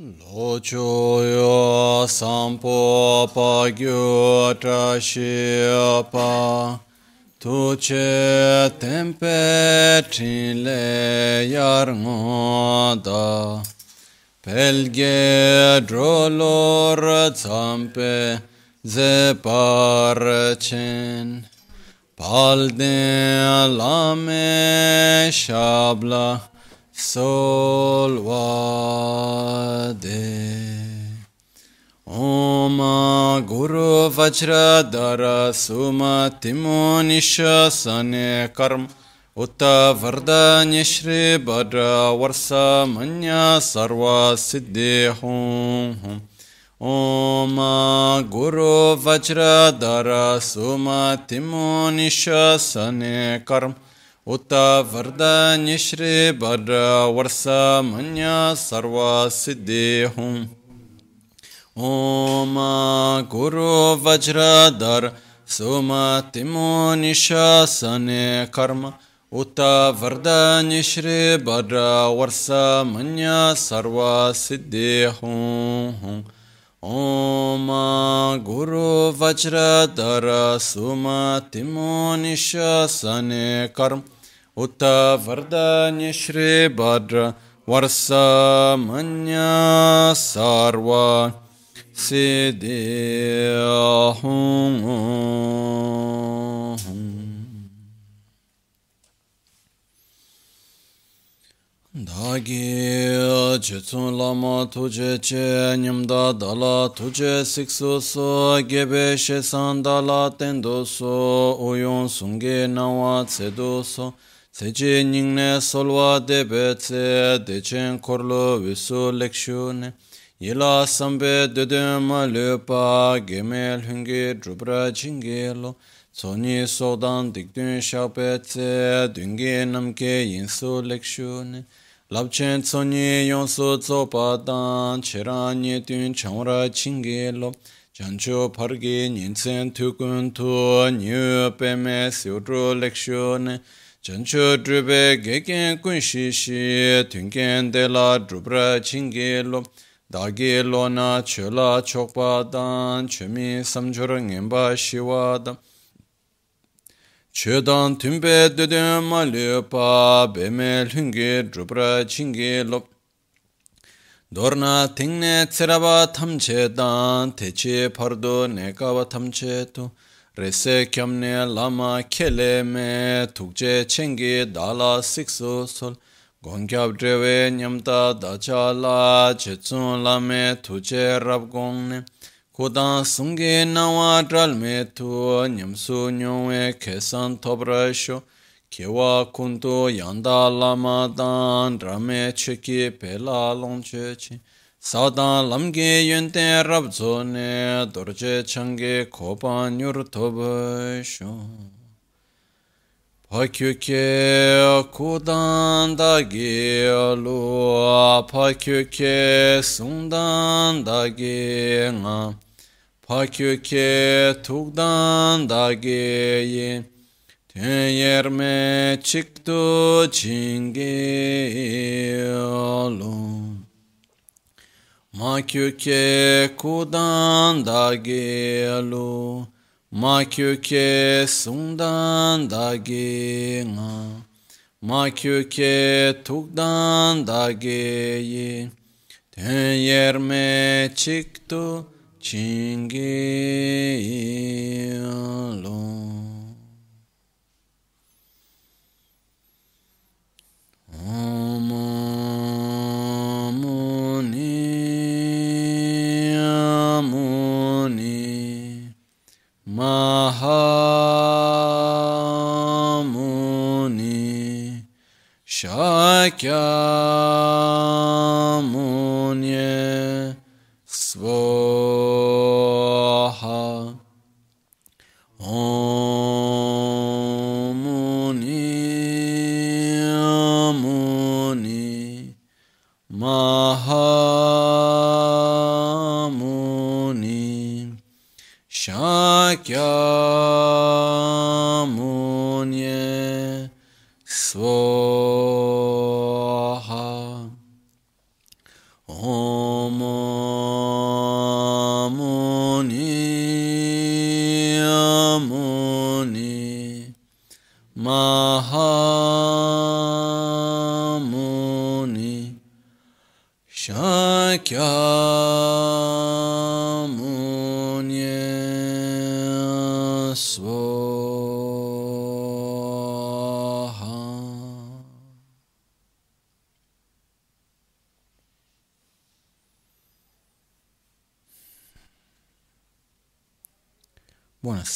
Lochoyo sampo pa gyo tra pa tu che tempe trin le yar ngo da. Pelge drolor zampe ze par chen. Palde lame shabla solvade Om Guru Vajradhara Suma Timonisha Sane Karm Utta Vardanya Shri Bhadra Varsa Manya Sarva Siddhi Hum Hum. Om Guru Vajradhara Suma Timonisha Sane Karm Utta Vardanya Shri Bhadra Varsa Manya Sarva Siddhi Hum Om Guru Vajradhar Suma Timonisha Sane Karma Utta Vardanya Shri Bhadra Varsa Manya Sarva Dāgī chitsūn lāma tujē chē nyamdā dālā tujē siksu sō gēbē shēsān dālā tēndō sō uyōn sūngē nāwā tsēdō sō tsēchē nyingnē solwā dēbē tsē dēchēn korlō wīsū lēkshū nē yilā sāmbē dēdē mā lēpā gēmē lhūngē drupra jīngē lō tsōnyī sōdān dikdūn shāpē tsē dūngē namkē yīnsū lēkshū nē labchen tsonyi yonso tsopa dan cheranye tun chamra chingi lo. Chancho pargi nyensen tukun tu nyu peme siutru lekshu ne. Chancho drube geken kunshi shi tunken de la drubra chingi lo. Dagi lo na chola chokpa dan chumi samchor ngenpa shiwa dan Chedan timpe dedem ma lepa beme lhungi drupra chingi lop. Dorna tingne tsiraba tamche dan techi pardo nekaba tamche tu. Rese kyamne lama kele me tukje chengi dala sikso sol. Gongyab drewe nyamta dacha la chetsun lame tuche rab gongne. Kodan sungi nawa dral me tu nyamsu nyongwe kesan tobra sho. Kewa kuntu yanda lama dan drame cheki pela long che chi. Sadan lamge yente rabzo ne dorje change koba nyur toba sho. Pakyuke kudan dagi lu pakyuke sundan dagi nga pakyuke tukdan dagi yin ten yerme çıktı çingi lu makyuke kudan dagi lu ma kyuke sundan dagi nga. Ma kyuke tukdan dagi yi ten yerme çıktı çingi lo. Om Muni Muni Mahamuni Shakyamuni Swaha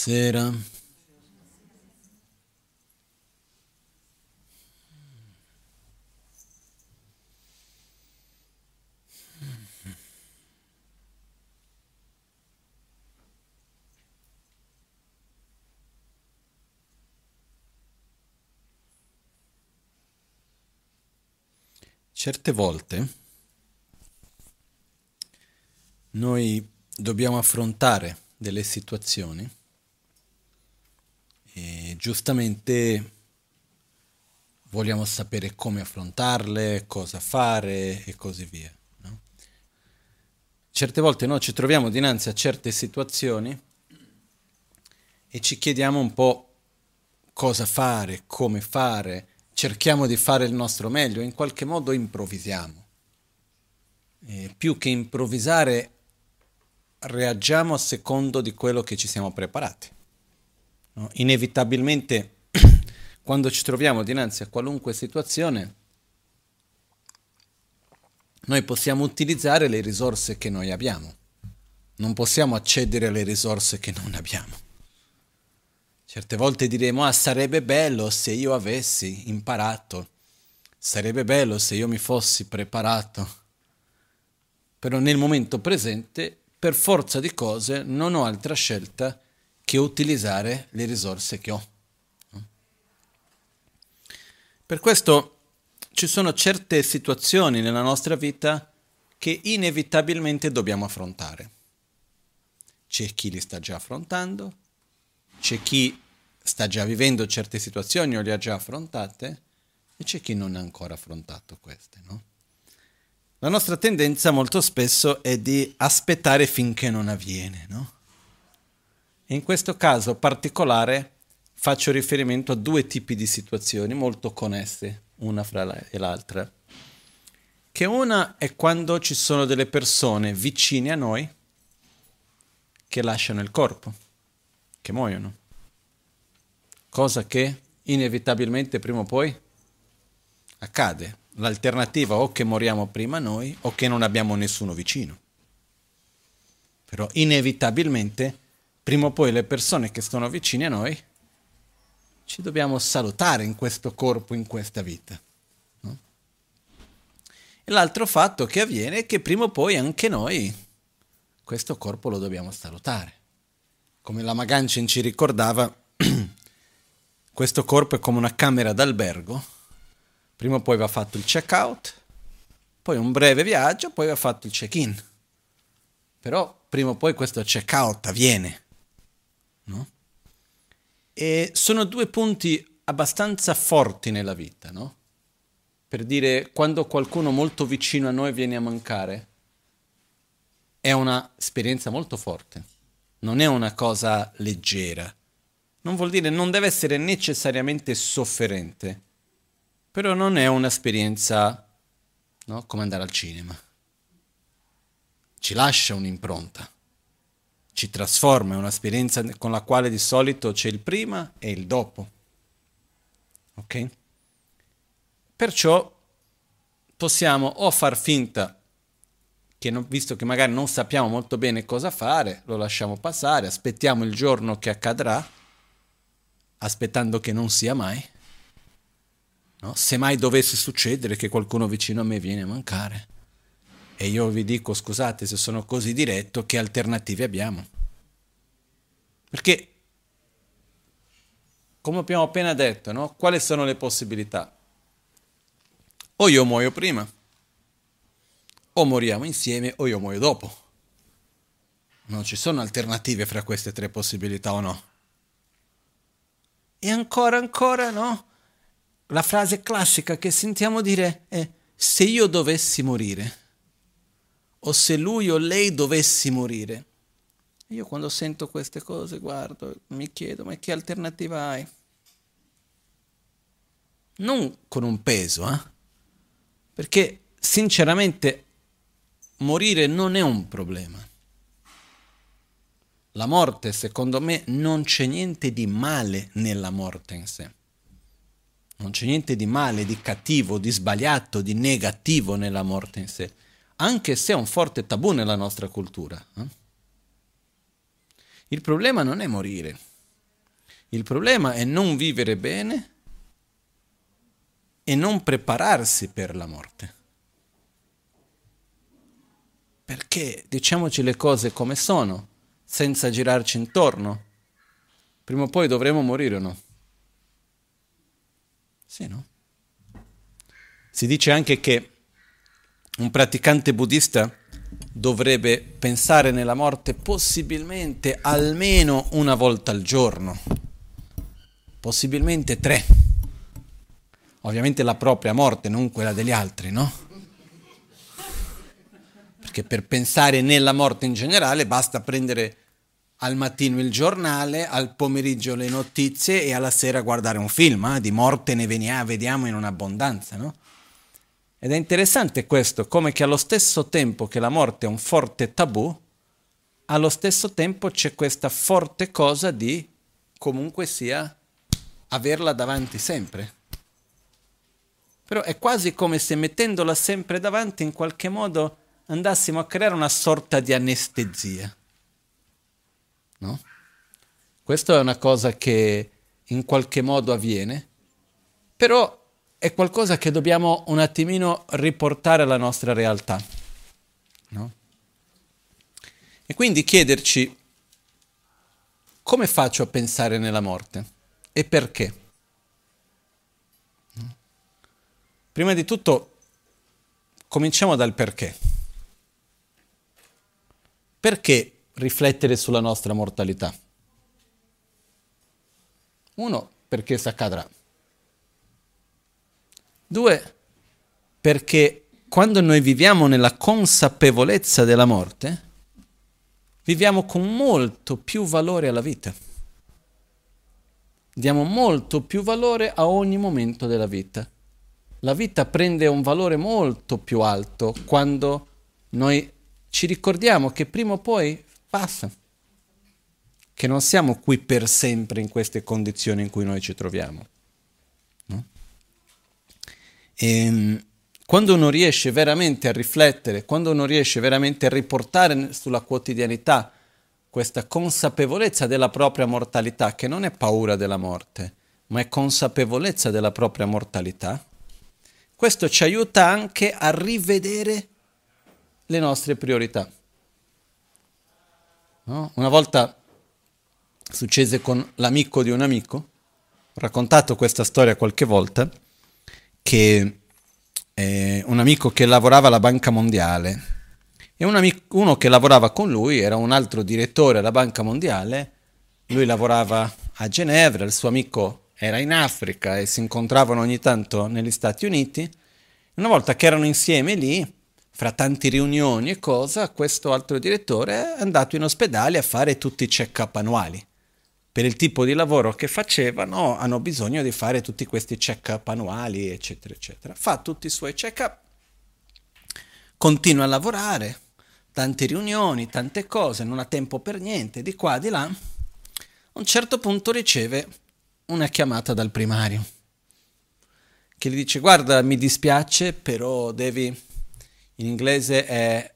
Buonasera. Certe volte noi dobbiamo affrontare delle situazioni e giustamente vogliamo sapere come affrontarle, cosa fare e così via. No? Certe volte noi ci troviamo dinanzi a certe situazioni e ci chiediamo un po' cosa fare, come fare, cerchiamo di fare il nostro meglio, in qualche modo improvvisiamo. E più che improvvisare, reagiamo a secondo di quello che ci siamo preparati. No? Inevitabilmente, quando ci troviamo dinanzi a qualunque situazione, noi possiamo utilizzare le risorse che noi abbiamo, non possiamo accedere alle risorse che non abbiamo. Certe volte diremo, ah, sarebbe bello se io avessi imparato, sarebbe bello se io mi fossi preparato, però nel momento presente, per forza di cose, non ho altra scelta che utilizzare le risorse che ho. Per questo ci sono certe situazioni nella nostra vita che inevitabilmente dobbiamo affrontare. C'è chi li sta già affrontando, c'è chi sta già vivendo certe situazioni o le ha già affrontate e c'è chi non ha ancora affrontato queste, no? La nostra tendenza molto spesso è di aspettare finché non avviene, no? In questo caso particolare faccio riferimento a due tipi di situazioni molto connesse una fra l'altra. Che una è quando ci sono delle persone vicine a noi che lasciano il corpo, che muoiono cosa che inevitabilmente prima o poi accade. L'alternativa o che moriamo prima noi o che non abbiamo nessuno vicino. Però inevitabilmente prima o poi le persone che sono vicine a noi ci dobbiamo salutare in questo corpo, in questa vita. No? E l'altro fatto che avviene è che prima o poi anche noi questo corpo lo dobbiamo salutare. Come la Magancin ci ricordava, questo corpo è come una camera d'albergo, prima o poi va fatto il check-out, poi un breve viaggio, poi va fatto il check-in. Però prima o poi questo check-out avviene. No? E sono due punti abbastanza forti nella vita, no? Per dire quando qualcuno molto vicino a noi viene a mancare, è un'esperienza molto forte, non è una cosa leggera non vuol dire, non deve essere necessariamente sofferente, però non è un'esperienza no? come andare al cinema. Ci lascia un'impronta, ci trasforma, è un'esperienza con la quale di solito c'è il prima e il dopo. Ok? Perciò possiamo o far finta che non, visto che magari non sappiamo molto bene cosa fare, lo lasciamo passare, aspettiamo il giorno che accadrà aspettando che non sia mai. No? Se mai dovesse succedere che qualcuno vicino a me viene a mancare e io vi dico scusate se sono così diretto, che alternative abbiamo? Perché, come abbiamo appena detto, no? quali sono le possibilità? O io muoio prima, o moriamo insieme, o io muoio dopo. Non ci sono alternative fra queste tre possibilità o no? E ancora, ancora, no? La frase classica che sentiamo dire è se io dovessi morire, o se lui o lei dovessi morire. Io quando sento queste cose guardo, mi chiedo, ma che alternativa hai? Non con un peso, eh? Perché sinceramente morire non è un problema. La morte, secondo me, non c'è niente di male nella morte in sé. Non c'è niente di male, di cattivo, di sbagliato, di negativo nella morte in sé, anche se è un forte tabù nella nostra cultura. Eh? Il problema non è morire, il problema è non vivere bene e non prepararsi per la morte. Perché diciamoci le cose come sono, senza girarci intorno. Prima o poi dovremo morire o no? Sì, no? Si dice anche che un praticante buddista dovrebbe pensare nella morte possibilmente almeno una volta al giorno, possibilmente tre. Ovviamente la propria morte, non quella degli altri, no? Perché per pensare nella morte in generale basta prendere al mattino il giornale, al pomeriggio le notizie e alla sera guardare un film, eh? di morte ne veniamo, vediamo in un'abbondanza, no? Ed è interessante questo, come che allo stesso tempo che la morte è un forte tabù, allo stesso tempo c'è questa forte cosa di comunque sia averla davanti sempre. Però è quasi come se mettendola sempre davanti in qualche modo andassimo a creare una sorta di anestesia. No? Questa è una cosa che in qualche modo avviene, però è qualcosa che dobbiamo un attimino riportare alla nostra realtà. No? E quindi chiederci come faccio a pensare nella morte e perché. Prima di tutto cominciamo dal perché. Perché riflettere sulla nostra mortalità? Uno, perché si accadrà. Due, perché quando noi viviamo nella consapevolezza della morte, viviamo con molto più valore alla vita. Diamo molto più valore a ogni momento della vita. La vita prende un valore molto più alto quando noi ci ricordiamo che prima o poi passa, che non siamo qui per sempre in queste condizioni in cui noi ci troviamo. E, ehm, quando uno riesce veramente a riflettere, quando uno riesce veramente a riportare sulla quotidianità questa consapevolezza della propria mortalità, che non è paura della morte, ma è consapevolezza della propria mortalità, questo ci aiuta anche a rivedere le nostre priorità. No? Una volta successe con l'amico di un amico, ho raccontato questa storia qualche volta, che eh, un amico che lavorava alla Banca Mondiale e un amico, uno che lavorava con lui era un altro direttore alla Banca Mondiale, lui lavorava a Ginevra, il suo amico era in Africa e si incontravano ogni tanto negli Stati Uniti. Una volta che erano insieme lì, fra tanti riunioni e cosa, questo altro direttore è andato in ospedale a fare tutti i check-up annuali per il tipo di lavoro che facevano hanno bisogno di fare tutti questi check-up annuali, eccetera, eccetera. Fa tutti i suoi check-up, continua a lavorare, tante riunioni, tante cose, non ha tempo per niente, di qua, di là. A un certo punto riceve una chiamata dal primario che gli dice guarda mi dispiace però devi in inglese è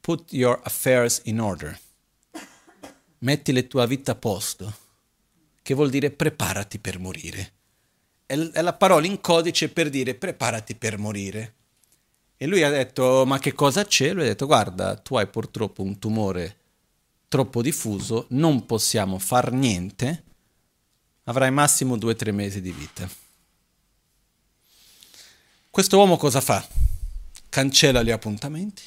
put your affairs in order metti le tue vita a posto che vuol dire preparati per morire. È la parola in codice per dire preparati per morire. E lui ha detto, ma che cosa c'è? Lui ha detto, guarda, tu hai purtroppo un tumore troppo diffuso, non possiamo far niente, avrai massimo due o tre mesi di vita. Questo uomo cosa fa? Cancella gli appuntamenti,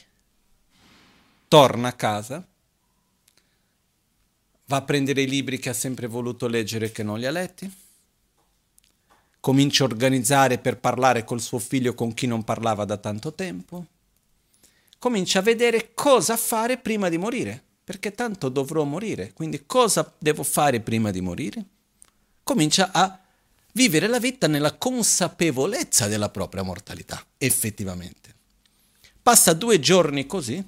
torna a casa, va a prendere i libri che ha sempre voluto leggere e che non li ha letti, comincia a organizzare per parlare col suo figlio con chi non parlava da tanto tempo, comincia a vedere cosa fare prima di morire, perché tanto dovrò morire, quindi cosa devo fare prima di morire? Comincia a vivere la vita nella consapevolezza della propria mortalità, effettivamente. passa due giorni così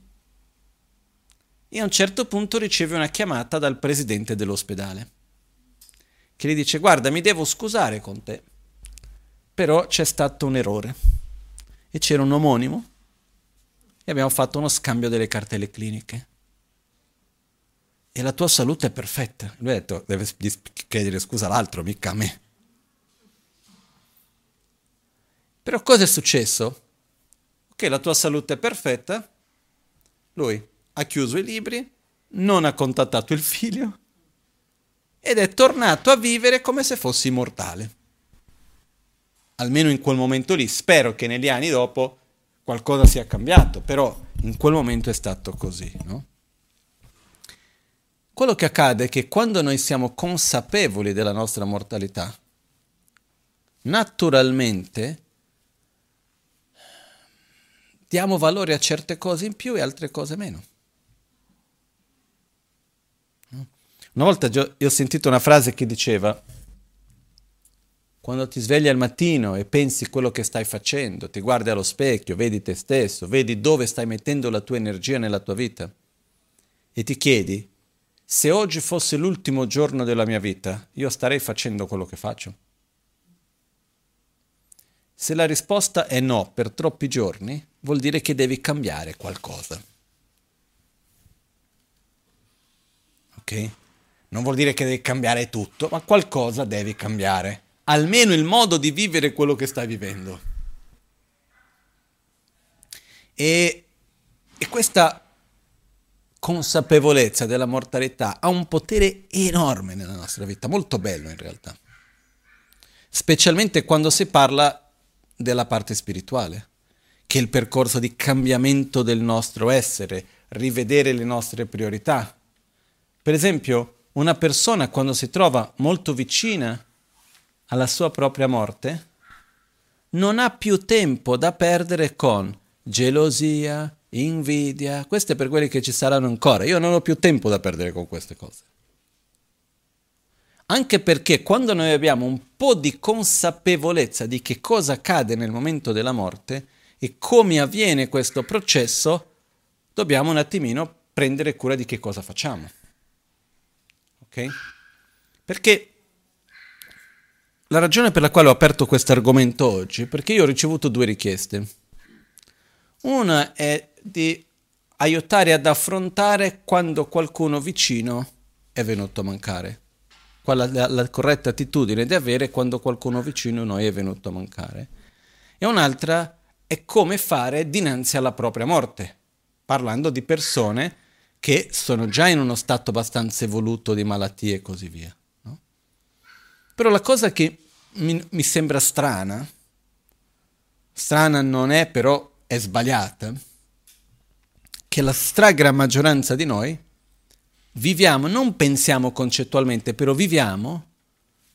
e a un certo punto riceve una chiamata dal presidente dell'ospedale che gli dice guarda mi devo scusare con te, però c'è stato un errore e c'era un omonimo e abbiamo fatto uno scambio delle cartelle cliniche e la tua salute è perfetta. Lui ha detto deve chiedere scusa all'altro, mica a me. Però cosa è successo? Ok, la tua salute è perfetta, lui ha chiuso i libri, non ha contattato il figlio ed è tornato a vivere come se fosse immortale. Almeno in quel momento lì, spero che negli anni dopo qualcosa sia cambiato, però in quel momento è stato così, no? Quello che accade è che quando noi siamo consapevoli della nostra mortalità, naturalmente diamo valore a certe cose in più e altre cose meno. Una volta io ho sentito una frase che diceva, quando ti svegli al mattino e pensi quello che stai facendo, ti guardi allo specchio, vedi te stesso, vedi dove stai mettendo la tua energia nella tua vita e ti chiedi, se oggi fosse l'ultimo giorno della mia vita, io starei facendo quello che faccio? Se la risposta è no per troppi giorni, vuol dire che devi cambiare qualcosa. Ok? Non vuol dire che devi cambiare tutto, ma qualcosa devi cambiare. Almeno il modo di vivere quello che stai vivendo. E, e questa consapevolezza della mortalità ha un potere enorme nella nostra vita, molto bello in realtà. Specialmente quando si parla della parte spirituale, che è il percorso di cambiamento del nostro essere, rivedere le nostre priorità. Per esempio, una persona quando si trova molto vicina alla sua propria morte, non ha più tempo da perdere con gelosia, invidia, queste per quelli che ci saranno ancora. Io non ho più tempo da perdere con queste cose. Anche perché quando noi abbiamo un po' di consapevolezza di che cosa accade nel momento della morte e come avviene questo processo, dobbiamo un attimino prendere cura di che cosa facciamo. Perché la ragione per la quale ho aperto questo argomento oggi è perché io ho ricevuto due richieste. Una è di aiutare ad affrontare quando qualcuno vicino è venuto a mancare. Qual è la, la corretta attitudine da avere quando qualcuno vicino a noi è venuto a mancare. E un'altra è come fare dinanzi alla propria morte, parlando di persone che sono già in uno stato abbastanza evoluto di malattie e così via. No? Però la cosa che mi, mi sembra strana, strana non è però è sbagliata, che la stragra maggioranza di noi viviamo, non pensiamo concettualmente, però viviamo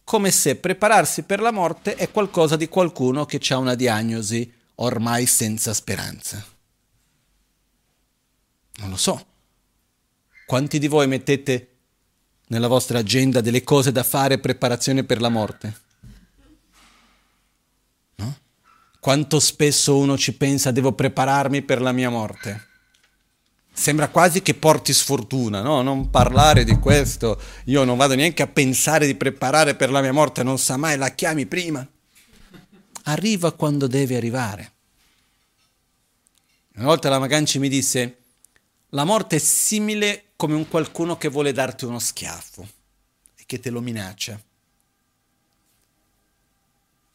come se prepararsi per la morte è qualcosa di qualcuno che ha una diagnosi ormai senza speranza. Non lo so. Quanti di voi mettete nella vostra agenda delle cose da fare, preparazione per la morte? No? Quanto spesso uno ci pensa devo prepararmi per la mia morte? Sembra quasi che porti sfortuna, no? Non parlare di questo. Io non vado neanche a pensare di preparare per la mia morte, non sa mai, la chiami prima. Arriva quando deve arrivare. Una volta la Maganci mi disse, la morte è simile come un qualcuno che vuole darti uno schiaffo e che te lo minaccia.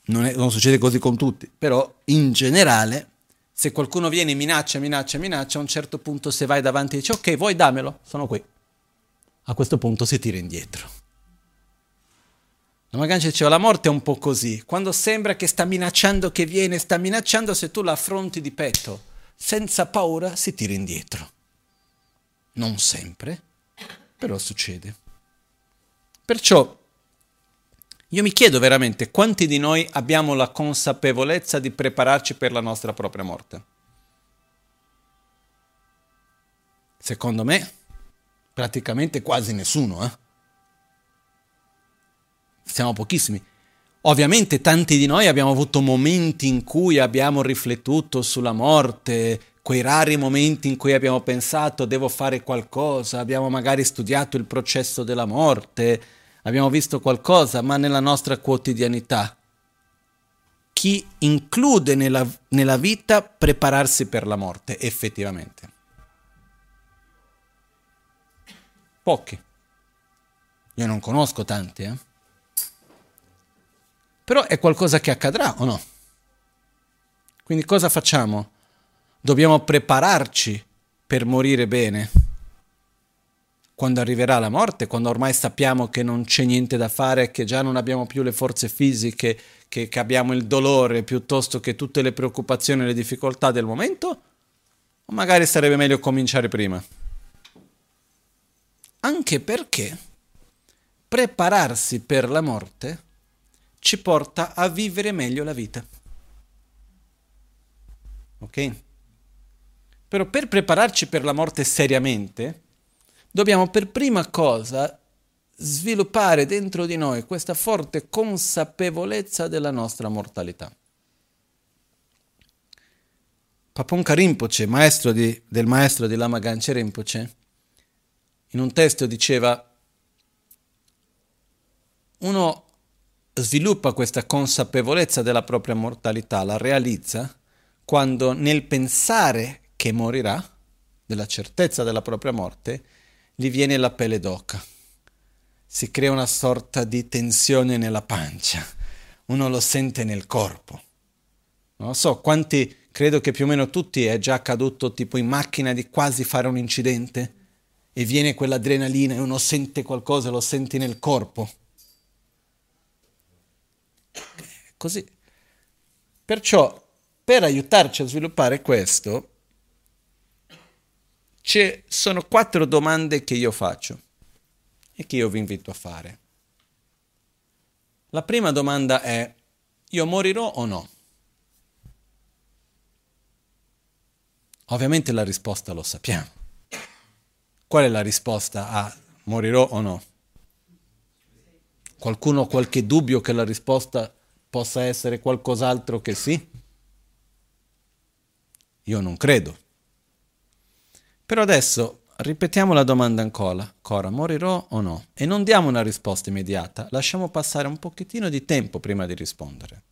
Non, è, non succede così con tutti, però in generale se qualcuno viene minaccia, minaccia, minaccia, a un certo punto se vai davanti e dici ok, vuoi dammelo, sono qui. A questo punto si tira indietro. La Magancia diceva la morte è un po' così, quando sembra che sta minacciando, che viene, sta minacciando, se tu la affronti di petto, senza paura, si tira indietro. Non sempre, però succede. Perciò io mi chiedo veramente quanti di noi abbiamo la consapevolezza di prepararci per la nostra propria morte. Secondo me, praticamente quasi nessuno. Eh? Siamo pochissimi. Ovviamente tanti di noi abbiamo avuto momenti in cui abbiamo riflettuto sulla morte, quei rari momenti in cui abbiamo pensato devo fare qualcosa, abbiamo magari studiato il processo della morte, abbiamo visto qualcosa, ma nella nostra quotidianità. Chi include nella, nella vita prepararsi per la morte, effettivamente? Pochi. Io non conosco tanti, eh? Però è qualcosa che accadrà o no? Quindi cosa facciamo? Dobbiamo prepararci per morire bene. Quando arriverà la morte, quando ormai sappiamo che non c'è niente da fare, che già non abbiamo più le forze fisiche, che, che abbiamo il dolore piuttosto che tutte le preoccupazioni e le difficoltà del momento? O magari sarebbe meglio cominciare prima? Anche perché prepararsi per la morte ci porta a vivere meglio la vita. Ok? Però per prepararci per la morte seriamente, dobbiamo per prima cosa sviluppare dentro di noi questa forte consapevolezza della nostra mortalità. Paponka Rinpoche, maestro di, del maestro di Lama Ganche Rinpoche, in un testo diceva uno sviluppa questa consapevolezza della propria mortalità, la realizza quando nel pensare che morirà, della certezza della propria morte, gli viene la pelle d'oca. Si crea una sorta di tensione nella pancia, uno lo sente nel corpo. Non so quanti, credo che più o meno tutti è già accaduto tipo in macchina di quasi fare un incidente e viene quell'adrenalina e uno sente qualcosa, lo senti nel corpo. Così. Perciò, per aiutarci a sviluppare questo, ci sono quattro domande che io faccio e che io vi invito a fare. La prima domanda è, io morirò o no? Ovviamente la risposta lo sappiamo. Qual è la risposta a morirò o no? Qualcuno ha qualche dubbio che la risposta possa essere qualcos'altro che sì? Io non credo. Però adesso ripetiamo la domanda ancora, ancora, morirò o no? E non diamo una risposta immediata, lasciamo passare un pochettino di tempo prima di rispondere.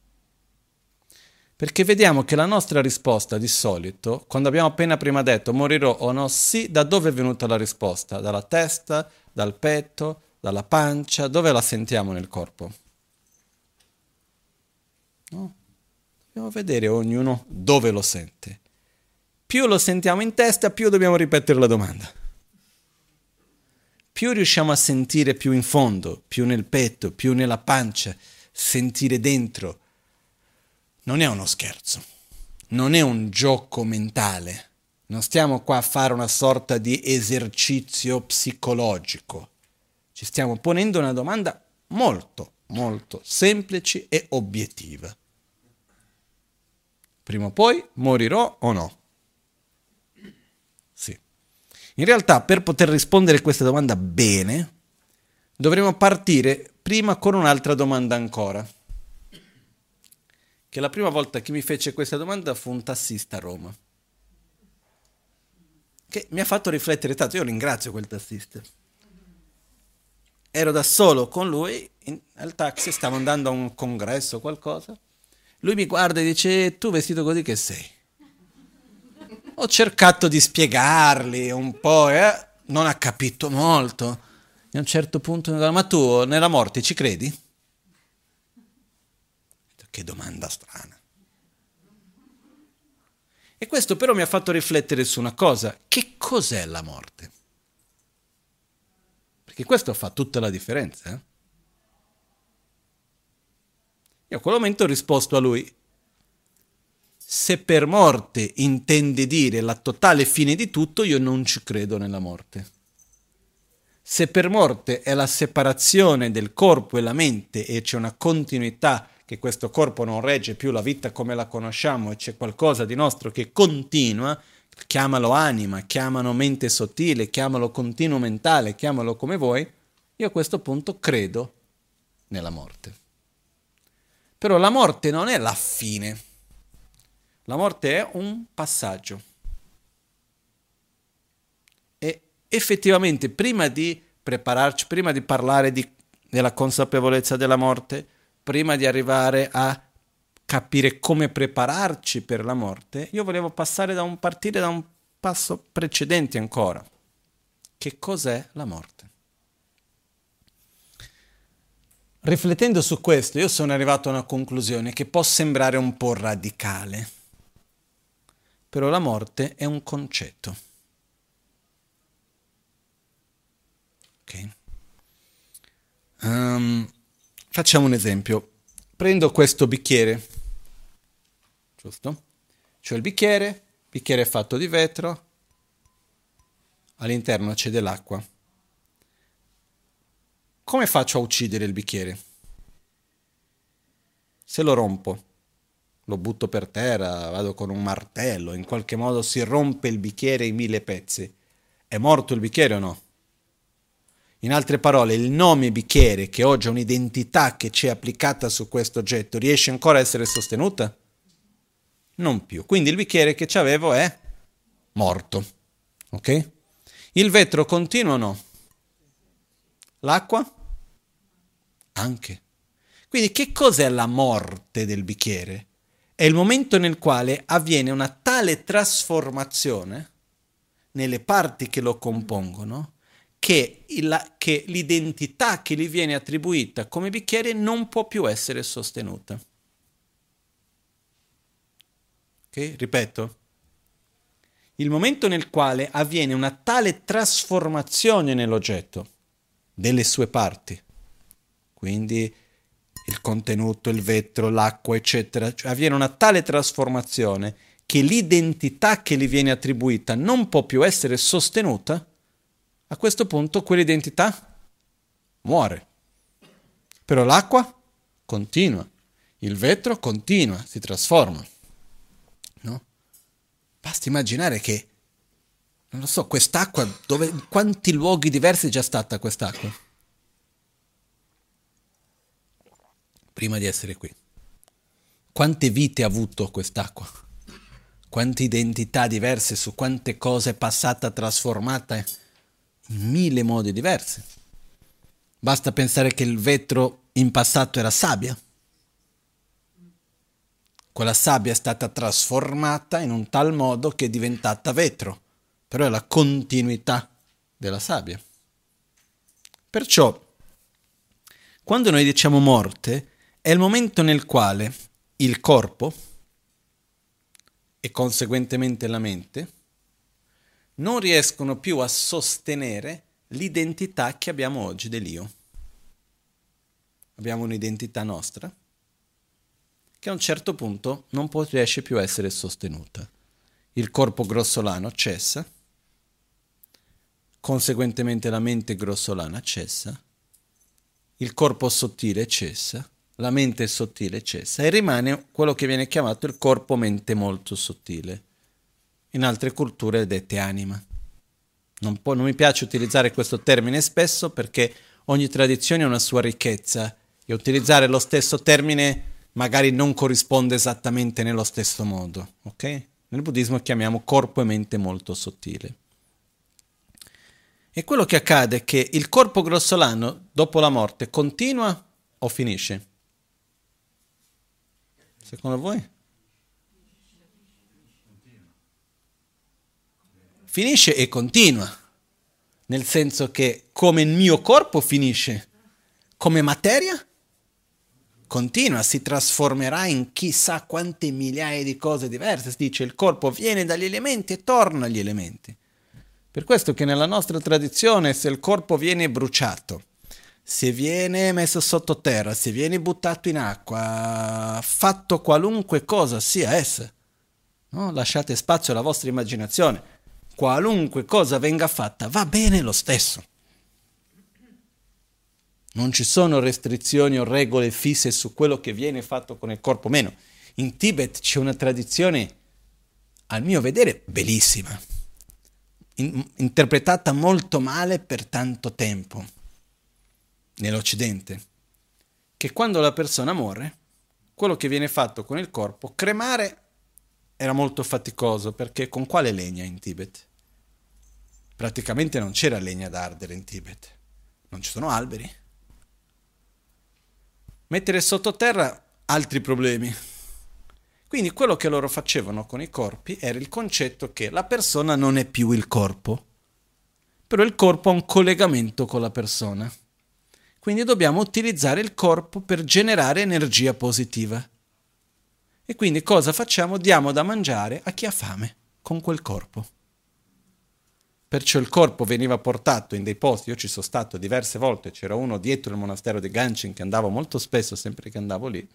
Perché vediamo che la nostra risposta di solito, quando abbiamo appena prima detto morirò o no, sì, da dove è venuta la risposta? Dalla testa, dal petto, dalla pancia, dove la sentiamo nel corpo? No? Dobbiamo vedere ognuno dove lo sente più lo sentiamo in testa, più dobbiamo ripetere la domanda. Più riusciamo a sentire più in fondo, più nel petto, più nella pancia, sentire dentro. Non è uno scherzo, non è un gioco mentale. Non stiamo qua a fare una sorta di esercizio psicologico. Ci stiamo ponendo una domanda molto, molto semplice e obiettiva. Prima o poi morirò o no? In realtà, per poter rispondere a questa domanda bene, dovremo partire prima con un'altra domanda ancora. Che la prima volta che mi fece questa domanda fu un tassista a Roma. Che mi ha fatto riflettere tanto. Io ringrazio quel tassista. Ero da solo con lui al taxi, stavo andando a un congresso o qualcosa. Lui mi guarda e dice: Tu vestito così che sei? Ho cercato di spiegargli un po', eh? non ha capito molto. E a un certo punto mi dice, ma tu nella morte ci credi? Che domanda strana. E questo però mi ha fatto riflettere su una cosa. Che cos'è la morte? Perché questo fa tutta la differenza. Eh? Io a quel momento ho risposto a lui, se per morte intende dire la totale fine di tutto, io non ci credo nella morte. Se per morte è la separazione del corpo e la mente e c'è una continuità che questo corpo non regge più la vita come la conosciamo e c'è qualcosa di nostro che continua, chiamalo anima, chiamalo mente sottile, chiamalo continuo mentale, chiamalo come vuoi, io a questo punto credo nella morte. Però la morte non è la fine la morte è un passaggio. effettivamente prima di prepararci, prima di parlare di, della consapevolezza della morte, prima di arrivare a capire come prepararci per la morte, io volevo da un, partire da un passo precedente ancora. Che cos'è la morte? Riflettendo su questo, io sono arrivato a una conclusione che può sembrare un po' radicale, però la morte è un concetto. Ok? Um, facciamo un esempio. Prendo questo bicchiere, giusto? C'è il bicchiere, bicchiere è fatto di vetro, all'interno c'è dell'acqua come faccio a uccidere il bicchiere? Se lo rompo, lo butto per terra, vado con un martello, in qualche modo si rompe il bicchiere in mille pezzi. È morto il bicchiere o no? In altre parole, il nome bicchiere, che oggi è un'identità che ci è applicata su questo oggetto, riesce ancora a essere sostenuta? Non più. Quindi il bicchiere che avevo è morto. Ok? Il vetro continua o no? L'acqua? Anche. Quindi che cos'è la morte del bicchiere? È il momento nel quale avviene una tale trasformazione nelle parti che lo compongono che, il, che l'identità che gli viene attribuita come bicchiere non può più essere sostenuta. Ok? Ripeto. Il momento nel quale avviene una tale trasformazione nell'oggetto delle sue parti. Quindi il contenuto, il vetro, l'acqua, eccetera. Cioè, avviene una tale trasformazione che l'identità che gli viene attribuita non può più essere sostenuta, a questo punto quell'identità muore. Però l'acqua continua, il vetro continua, si trasforma. No? Basta immaginare che non lo so, quest'acqua, dove, in quanti luoghi diversi è già stata quest'acqua? Prima di essere qui. Quante vite ha avuto quest'acqua? Quante identità diverse, su quante cose è passata, trasformata in mille modi diversi. Basta pensare che il vetro in passato era sabbia. Quella sabbia è stata trasformata in un tal modo che è diventata vetro però è la continuità della sabbia. Perciò, quando noi diciamo morte, è il momento nel quale il corpo e conseguentemente la mente non riescono più a sostenere l'identità che abbiamo oggi dell'io. Abbiamo un'identità nostra che a un certo punto non riesce più a essere sostenuta. Il corpo grossolano cessa conseguentemente la mente grossolana cessa, il corpo sottile cessa, la mente sottile cessa e rimane quello che viene chiamato il corpo-mente molto sottile, in altre culture dette anima. Non, può, non mi piace utilizzare questo termine spesso perché ogni tradizione ha una sua ricchezza e utilizzare lo stesso termine magari non corrisponde esattamente nello stesso modo. ok? Nel buddismo chiamiamo corpo e mente molto sottile. E quello che accade è che il corpo grossolano, dopo la morte, continua o finisce? Secondo voi? Finisce e continua, nel senso che come il mio corpo finisce, come materia, continua, si trasformerà in chissà quante migliaia di cose diverse. Si dice il corpo viene dagli elementi e torna agli elementi. Per questo che nella nostra tradizione se il corpo viene bruciato, se viene messo sottoterra, se viene buttato in acqua, fatto qualunque cosa sia essa, no? lasciate spazio alla vostra immaginazione, qualunque cosa venga fatta va bene lo stesso. Non ci sono restrizioni o regole fisse su quello che viene fatto con il corpo meno. In Tibet c'è una tradizione, al mio vedere, bellissima in, interpretata molto male per tanto tempo nell'Occidente, che quando la persona muore, quello che viene fatto con il corpo, cremare era molto faticoso perché con quale legna in Tibet? praticamente non c'era legna da ardere in Tibet, non ci sono alberi. Mettere sottoterra altri problemi. Quindi quello che loro facevano con i corpi era il concetto che la persona non è più il corpo, però il corpo ha un collegamento con la persona. Quindi dobbiamo utilizzare il corpo per generare energia positiva. E quindi cosa facciamo? Diamo da mangiare a chi ha fame con quel corpo. Perciò il corpo veniva portato in dei posti, io ci sono stato diverse volte, c'era uno dietro il monastero di Ganchin che andavo molto spesso, sempre che andavo lì,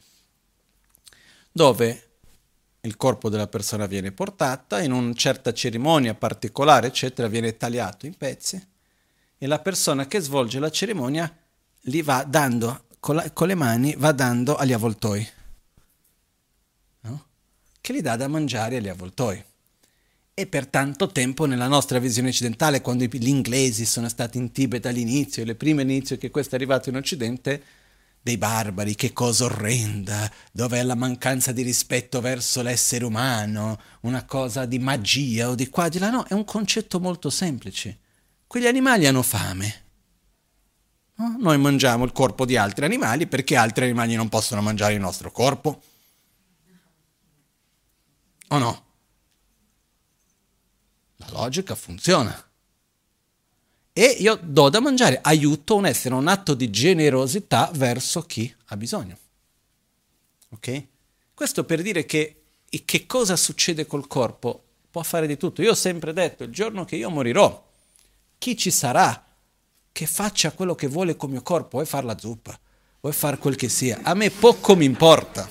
dove il corpo della persona viene portata, in una certa cerimonia particolare, eccetera, viene tagliato in pezzi e la persona che svolge la cerimonia li va dando, con, la, con le mani, va dando agli avvoltoi, no? che li dà da mangiare agli avvoltoi. E per tanto tempo nella nostra visione occidentale, quando gli inglesi sono stati in Tibet all'inizio, le prime inizio che questo è arrivato in Occidente, dei barbari, che cosa orrenda, dov'è la mancanza di rispetto verso l'essere umano, una cosa di magia o di qua, di là, no, è un concetto molto semplice. Quegli animali hanno fame. No? Noi mangiamo il corpo di altri animali perché altri animali non possono mangiare il nostro corpo. O no? La logica funziona e io do da mangiare, aiuto un essere, un atto di generosità verso chi ha bisogno. Ok? Questo per dire che che cosa succede col corpo può fare di tutto. Io ho sempre detto, il giorno che io morirò, chi ci sarà che faccia quello che vuole con il mio corpo, vuoi fare la zuppa, vuoi fare quel che sia, a me poco mi importa.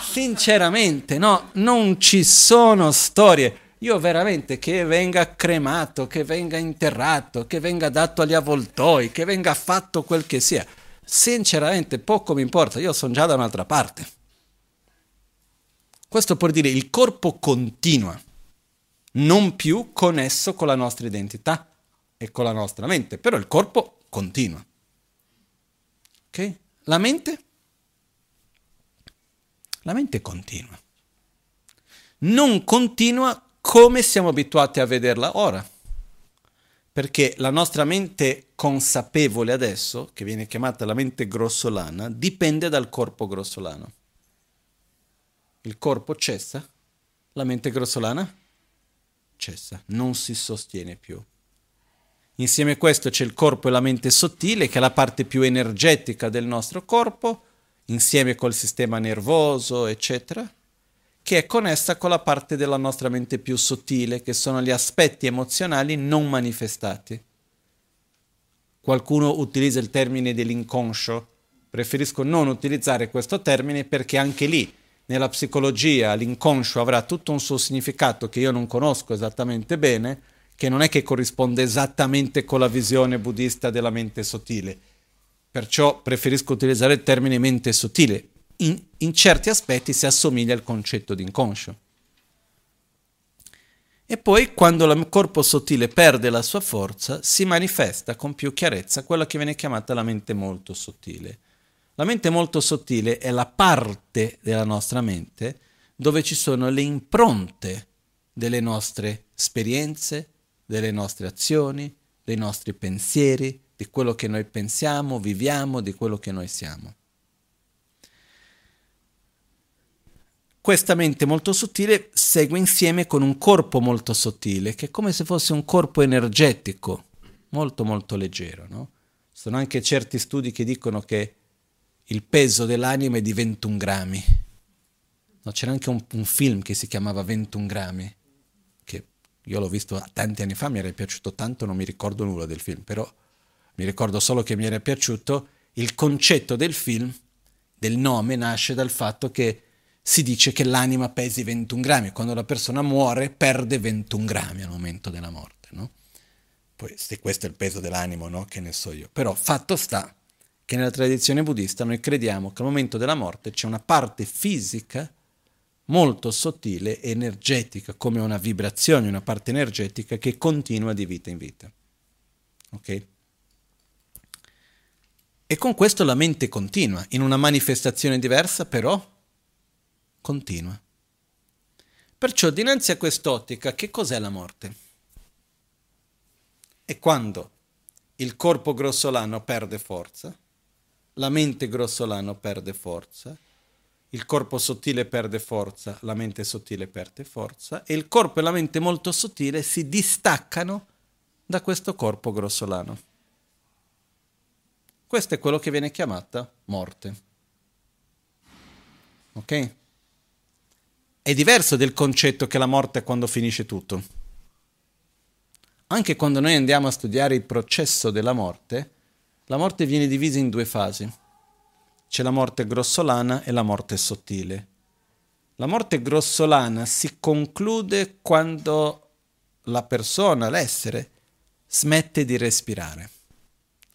Sinceramente, no, non ci sono storie io veramente che venga cremato, che venga interrato, che venga dato agli avvoltoi, che venga fatto quel che sia. Sinceramente poco mi importa, io sono già da un'altra parte. Questo per dire il corpo continua, non più connesso con la nostra identità e con la nostra mente, però il corpo continua. Ok? La mente? La mente continua. Non continua come siamo abituati a vederla ora. Perché la nostra mente consapevole adesso, che viene chiamata la mente grossolana, dipende dal corpo grossolano. Il corpo cessa, la mente grossolana cessa, non si sostiene più. Insieme a questo c'è il corpo e la mente sottile, che è la parte più energetica del nostro corpo, insieme col sistema nervoso, eccetera che è connessa con la parte della nostra mente più sottile, che sono gli aspetti emozionali non manifestati. Qualcuno utilizza il termine dell'inconscio, preferisco non utilizzare questo termine perché anche lì, nella psicologia, l'inconscio avrà tutto un suo significato che io non conosco esattamente bene, che non è che corrisponde esattamente con la visione buddista della mente sottile. Perciò preferisco utilizzare il termine mente sottile, in, in certi aspetti si assomiglia al concetto di inconscio. E poi quando il corpo sottile perde la sua forza, si manifesta con più chiarezza quella che viene chiamata la mente molto sottile. La mente molto sottile è la parte della nostra mente dove ci sono le impronte delle nostre esperienze, delle nostre azioni, dei nostri pensieri, di quello che noi pensiamo, viviamo, di quello che noi siamo. Questa mente molto sottile segue insieme con un corpo molto sottile, che è come se fosse un corpo energetico, molto molto leggero. No? Sono anche certi studi che dicono che il peso dell'anima è di 21 grammi. No, c'era anche un, un, film che si chiamava 21 grammi, io l'ho visto tanti anni fa, mi era piaciuto tanto, non mi ricordo nulla del film, però mi ricordo solo che mi era piaciuto il concetto del film, del nome, nasce dal fatto che si dice che l'anima pesi 21 grammi, quando la persona muore perde 21 grammi al momento della morte, no? Poi se questo è il peso dell'animo, no? Che ne so io. Però fatto sta che nella tradizione buddista noi crediamo che al momento della morte c'è una parte fisica molto sottile e energetica, come una vibrazione, una parte energetica che continua di vita in vita. Ok? E con questo la mente continua, in una manifestazione diversa però continua. Perciò dinanzi a quest'ottica che cos'è la morte? è quando il corpo grossolano perde forza, la mente grossolano perde forza, il corpo sottile perde forza, la mente sottile perde forza e il corpo e la mente molto sottile si distaccano da questo corpo grossolano. Questo è quello che viene chiamata morte. Ok? È diverso del concetto che la morte è quando finisce tutto. Anche quando noi andiamo a studiare il processo della morte, la morte viene divisa in due fasi. C'è la morte grossolana e la morte sottile. La morte grossolana si conclude quando la persona, l'essere, smette di respirare.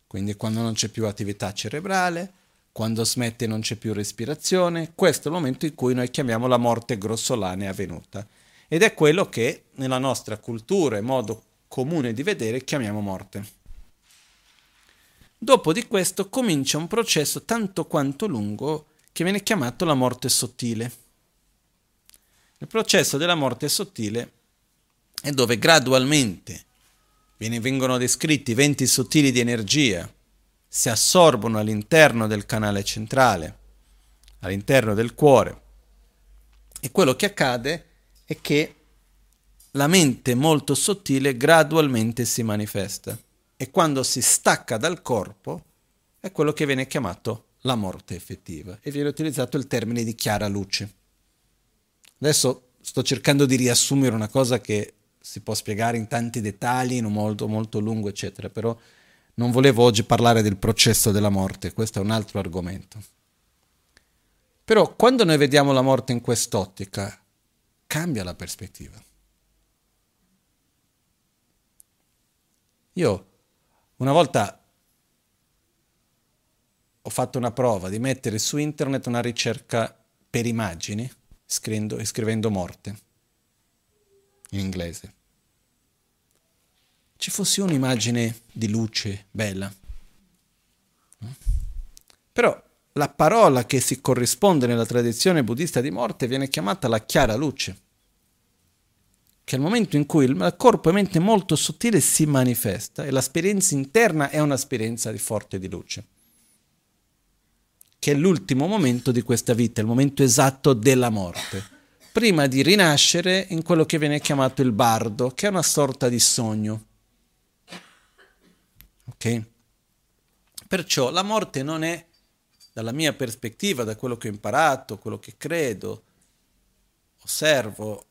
Quindi quando non c'è più attività cerebrale, quando smette non c'è più respirazione, questo è il momento in cui noi chiamiamo la morte grossolana avvenuta. Ed è quello che nella nostra cultura e modo comune di vedere chiamiamo morte. Dopo di questo comincia un processo tanto quanto lungo che viene chiamato la morte sottile. Il processo della morte sottile è dove gradualmente vengono descritti venti sottili di energia, si assorbono all'interno del canale centrale, all'interno del cuore. E quello che accade è che la mente molto sottile gradualmente si manifesta e quando si stacca dal corpo è quello che viene chiamato la morte effettiva e viene utilizzato il termine di chiara luce. Adesso sto cercando di riassumere una cosa che si può spiegare in tanti dettagli, in un modo molto lungo, eccetera, però non volevo oggi parlare del processo della morte, questo è un altro argomento. Però quando noi vediamo la morte in quest'ottica, cambia la prospettiva. Io una volta ho fatto una prova di mettere su internet una ricerca per immagini, scrivendo, scrivendo morte in inglese. Ci fosse un'immagine di luce bella. Però la parola che si corrisponde nella tradizione buddista di morte viene chiamata la chiara luce, che è il momento in cui il corpo e mente molto sottile si manifesta e l'esperienza interna è un'esperienza di forte di luce, che è l'ultimo momento di questa vita, il momento esatto della morte prima di rinascere in quello che viene chiamato il bardo, che è una sorta di sogno. Ok? Perciò la morte non è, dalla mia prospettiva, da quello che ho imparato, quello che credo, osservo,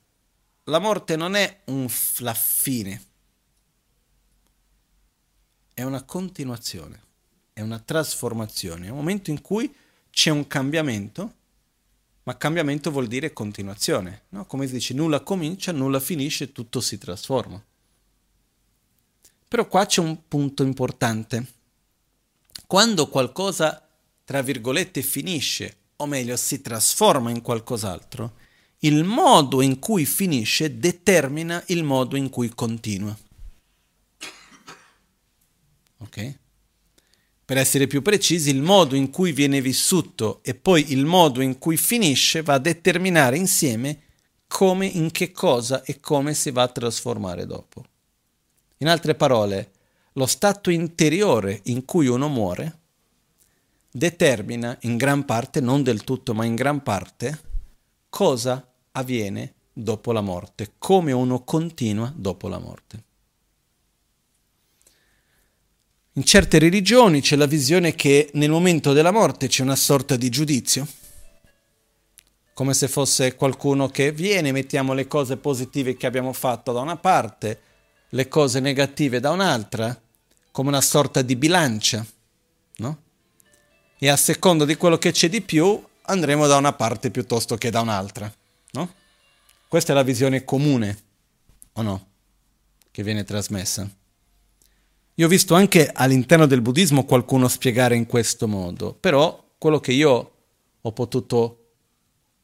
la morte non è un, la fine, è una continuazione, è una trasformazione, è un momento in cui c'è un cambiamento ma cambiamento vuol dire continuazione, no? come si dice, nulla comincia, nulla finisce, tutto si trasforma. Però qua c'è un punto importante. Quando qualcosa, tra virgolette, finisce, o meglio, si trasforma in qualcos'altro, il modo in cui finisce determina il modo in cui continua. Ok? Per essere più precisi, il modo in cui viene vissuto e poi il modo in cui finisce va a determinare insieme come, in che cosa e come si va a trasformare dopo. In altre parole, lo stato interiore in cui uno muore determina in gran parte, non del tutto, ma in gran parte, cosa avviene dopo la morte, come uno continua dopo la morte. In certe religioni c'è la visione che nel momento della morte c'è una sorta di giudizio, come se fosse qualcuno che viene, mettiamo le cose positive che abbiamo fatto da una parte, le cose negative da un'altra, come una sorta di bilancia, no? E a seconda di quello che c'è di più andremo da una parte piuttosto che da un'altra, no? Questa è la visione comune, o no? Che viene trasmessa. Io ho visto anche all'interno del buddismo qualcuno spiegare in questo modo, però quello che io ho potuto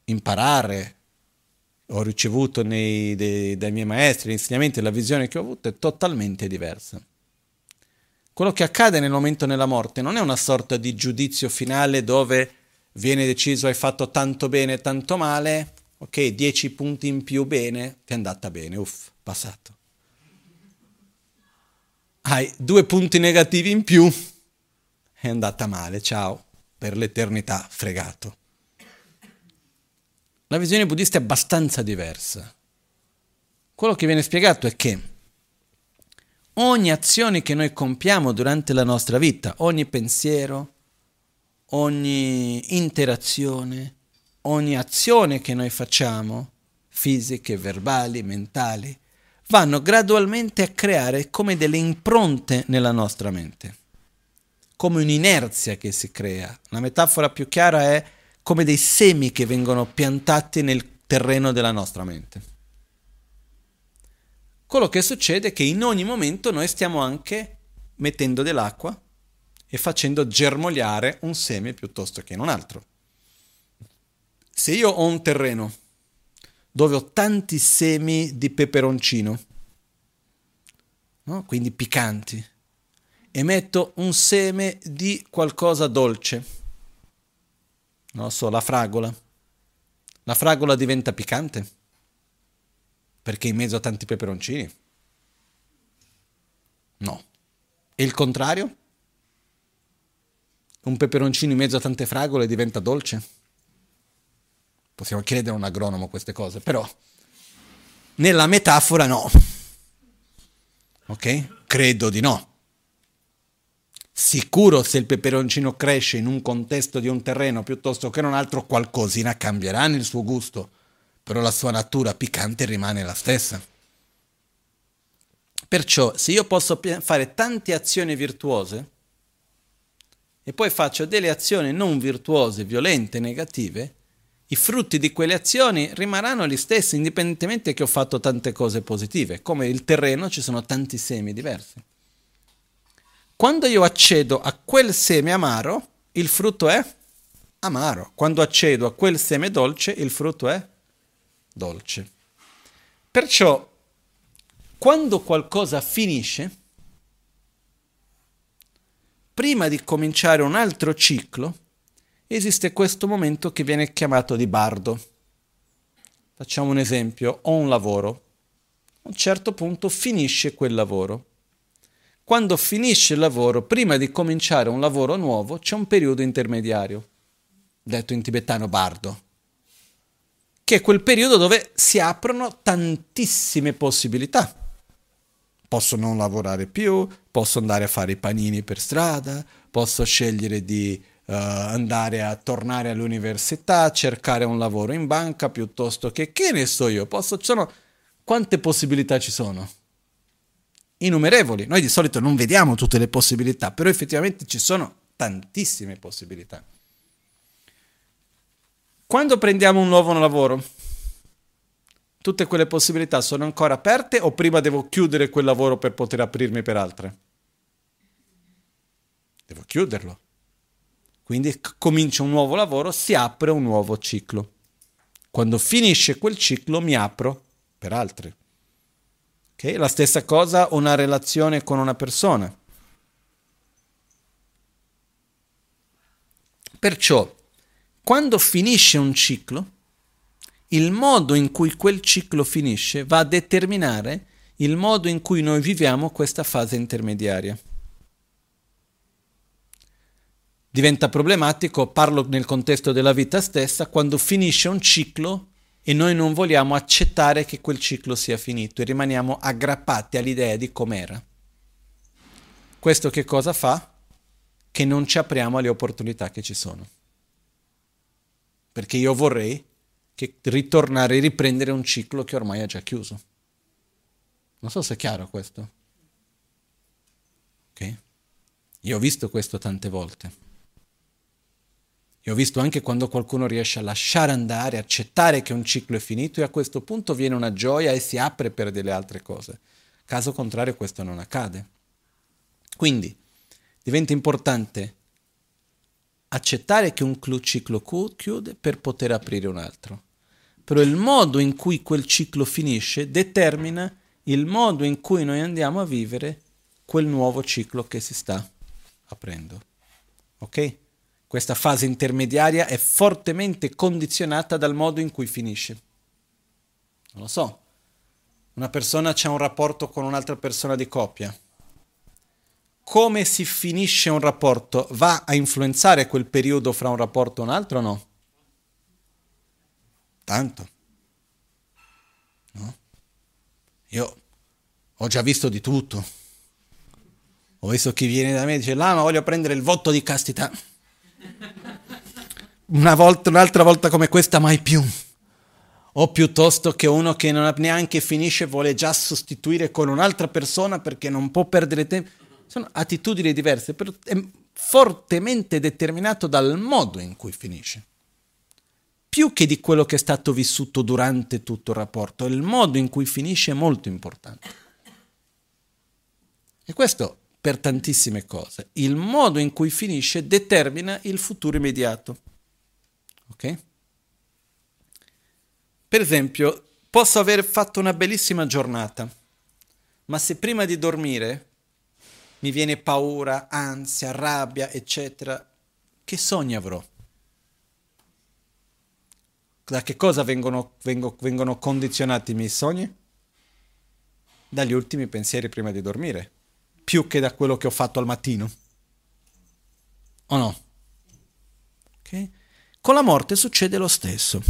imparare, ho ricevuto nei, dei, dai miei maestri, gli insegnamenti, la visione che ho avuto è totalmente diversa. Quello che accade nel momento della morte non è una sorta di giudizio finale dove viene deciso hai fatto tanto bene, tanto male, ok, 10 punti in più bene, ti è andata bene, uff, passato hai due punti negativi in più, è andata male, ciao, per l'eternità, fregato. La visione buddista è abbastanza diversa. Quello che viene spiegato è che ogni azione che noi compiamo durante la nostra vita, ogni pensiero, ogni interazione, ogni azione che noi facciamo, fisiche, verbali, mentali, vanno gradualmente a creare come delle impronte nella nostra mente, come un'inerzia che si crea. La metafora più chiara è come dei semi che vengono piantati nel terreno della nostra mente. Quello che succede è che in ogni momento noi stiamo anche mettendo dell'acqua e facendo germogliare un seme piuttosto che un altro. Se io ho un terreno dove ho tanti semi di peperoncino, no? quindi piccanti, e metto un seme di qualcosa dolce, non so, la fragola. La fragola diventa piccante? Perché in mezzo a tanti peperoncini? No. E il contrario? Un peperoncino in mezzo a tante fragole diventa dolce? Possiamo chiedere a un agronomo queste cose, però nella metafora no. Ok? Credo di no. Sicuro se il peperoncino cresce in un contesto di un terreno piuttosto che in un altro, qualcosina cambierà nel suo gusto, però la sua natura piccante rimane la stessa. Perciò se io posso fare tante azioni virtuose e poi faccio delle azioni non virtuose, violente, negative, i frutti di quelle azioni rimarranno gli stessi, indipendentemente che ho fatto tante cose positive. Come il terreno ci sono tanti semi diversi. Quando io accedo a quel seme amaro, il frutto è amaro. Quando accedo a quel seme dolce, il frutto è dolce. Perciò, quando qualcosa finisce, prima di cominciare un altro ciclo, esiste questo momento che viene chiamato di bardo. Facciamo un esempio, ho un lavoro, a un certo punto finisce quel lavoro. Quando finisce il lavoro, prima di cominciare un lavoro nuovo, c'è un periodo intermediario, detto in tibetano bardo, che è quel periodo dove si aprono tantissime possibilità. Posso non lavorare più, posso andare a fare i panini per strada, posso scegliere di uh, andare a tornare all'università, cercare un lavoro in banca piuttosto che che ne so io, posso, sono, quante possibilità ci sono? Innumerevoli. Noi di solito non vediamo tutte le possibilità, però effettivamente ci sono tantissime possibilità. Quando prendiamo un nuovo lavoro, tutte quelle possibilità sono ancora aperte o prima devo chiudere quel lavoro per poter aprirmi per altre? Devo chiuderlo. Quindi comincia un nuovo lavoro, si apre un nuovo ciclo. Quando finisce quel ciclo mi apro per altri. Okay? La stessa cosa una relazione con una persona. Perciò, quando finisce un ciclo, il modo in cui quel ciclo finisce va a determinare il modo in cui noi viviamo questa fase intermediaria. Diventa problematico, parlo nel contesto della vita stessa, quando finisce un ciclo e noi non vogliamo accettare che quel ciclo sia finito e rimaniamo aggrappati all'idea di com'era. Questo che cosa fa? Che non ci apriamo alle opportunità che ci sono. Perché io vorrei che ritornare e riprendere un ciclo che ormai è già chiuso. Non so se è chiaro questo. Ok? Io ho visto questo tante volte. E ho visto anche quando qualcuno riesce a lasciare andare, accettare che un ciclo è finito e a questo punto viene una gioia e si apre per delle altre cose. Caso contrario questo non accade. Quindi diventa importante accettare che un ciclo chiude per poter aprire un altro. Però il modo in cui quel ciclo finisce determina il modo in cui noi andiamo a vivere quel nuovo ciclo che si sta aprendo. Ok? Questa fase intermediaria è fortemente condizionata dal modo in cui finisce. Non lo so. Una persona c'è un rapporto con un'altra persona di coppia. come si finisce un rapporto va a influenzare quel periodo fra un rapporto e un altro o no? Tanto. No? Io ho già visto di tutto. Ho visto chi viene da me e dice, là, ma voglio prendere il voto di castità. Una volta, un'altra volta come questa, mai più. O piuttosto che uno che non neanche finisce vuole già sostituire con un'altra persona perché non può perdere tempo. Sono attitudini diverse, però è fortemente determinato dal modo in cui finisce. Più che di quello che è stato vissuto durante tutto il rapporto, il modo in cui finisce è molto importante. E questo per tantissime cose. Il modo in cui finisce determina il futuro immediato. Ok? Per esempio, posso aver fatto una bellissima giornata, ma se prima di dormire mi viene paura, ansia, rabbia, eccetera, che sogni avrò? Da che cosa vengono, vengono, vengono condizionati i miei sogni? Dagli ultimi pensieri prima di dormire, più che da quello che ho fatto al mattino. O no? Okay? Con la morte succede lo stesso.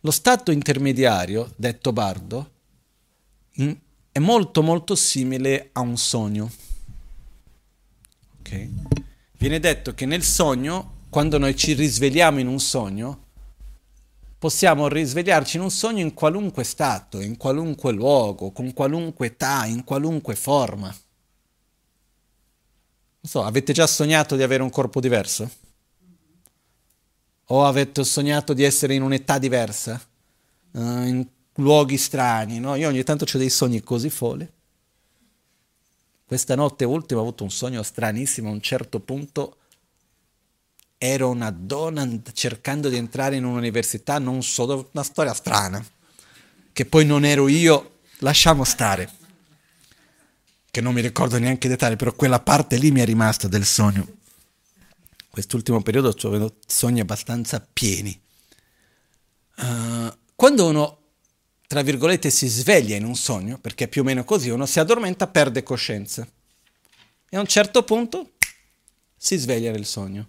Lo stato intermediario, detto Bardo, in, è molto molto simile a un sogno. Okay? Viene detto che nel sogno, quando noi ci risvegliamo in un sogno, possiamo risvegliarci in un sogno in qualunque stato, in qualunque luogo, con qualunque età, in qualunque forma. Non so, avete già sognato di avere un corpo diverso? O avete sognato di essere in un'età diversa? Uh, in luoghi strani, no? Io ogni tanto ho dei sogni così folli. Questa notte ultima ho avuto un sogno stranissimo, a un certo punto ero una donna cercando di entrare in un'università, non so una storia strana, che poi non ero io, lasciamo stare, che non mi ricordo neanche i dettagli, però quella parte lì mi è rimasta del sogno. Quest'ultimo periodo ho avuto sogni abbastanza pieni. Uh, quando uno tra virgolette, si sveglia in un sogno, perché più o meno così uno si addormenta, perde coscienza. E a un certo punto si sveglia nel sogno.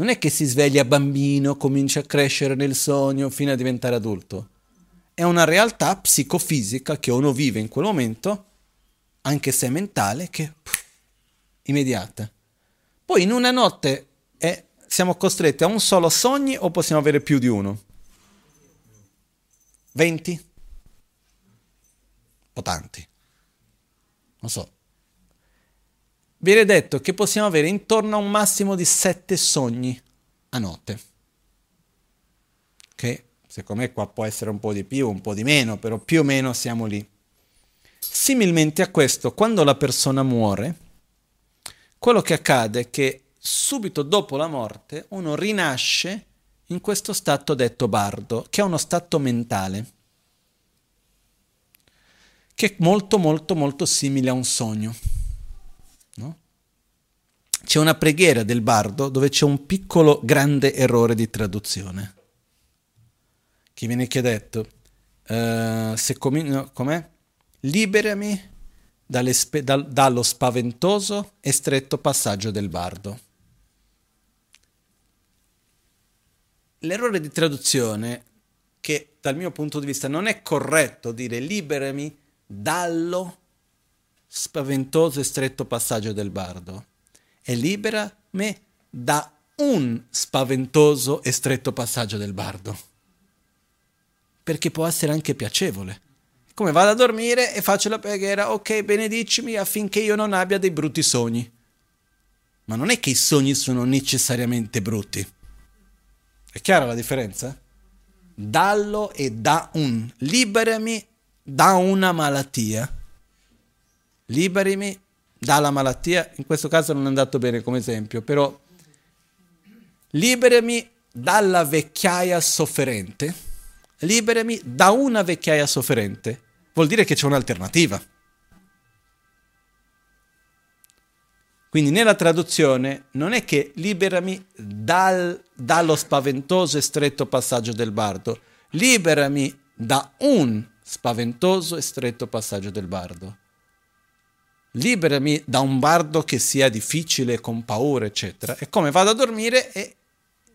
Non è che si sveglia bambino, comincia a crescere nel sogno fino a diventare adulto. È una realtà psicofisica che uno vive in quel momento, anche se mentale, che pff, immediata. Poi in una notte è, siamo costretti a un solo sogno o possiamo avere più di uno? 20? o tanti. Non so. Viene detto che possiamo avere intorno a un massimo di sette sogni a notte. Che secondo me qua può essere un po' di più, un po' di meno, però più o meno siamo lì. Similmente a questo, quando la persona muore, quello che accade è che subito dopo la morte uno rinasce in questo stato detto bardo, che è uno stato mentale che è molto molto molto simile a un sogno. C'è una preghiera del bardo dove c'è un piccolo grande errore di traduzione. Che viene chiedetto, uh, se com- no, com'è? Liberami dal- dallo spaventoso e stretto passaggio del bardo. L'errore di traduzione, che dal mio punto di vista non è corretto dire liberami dallo spaventoso e stretto passaggio del bardo e libera me da un spaventoso e stretto passaggio del bardo. Perché può essere anche piacevole. Come vado a dormire e faccio la preghiera, ok, benedicimi affinché io non abbia dei brutti sogni. Ma non è che i sogni sono necessariamente brutti. È chiara la differenza? Dallo e da un. Liberami da una malattia. Liberimi dalla malattia, in questo caso non è andato bene come esempio, però liberami dalla vecchiaia sofferente, liberami da una vecchiaia sofferente, vuol dire che c'è un'alternativa. Quindi nella traduzione non è che liberami dal, dallo spaventoso e stretto passaggio del bardo, liberami da un spaventoso e stretto passaggio del bardo. Liberami da un bardo che sia difficile, con paura, eccetera. E come vado a dormire e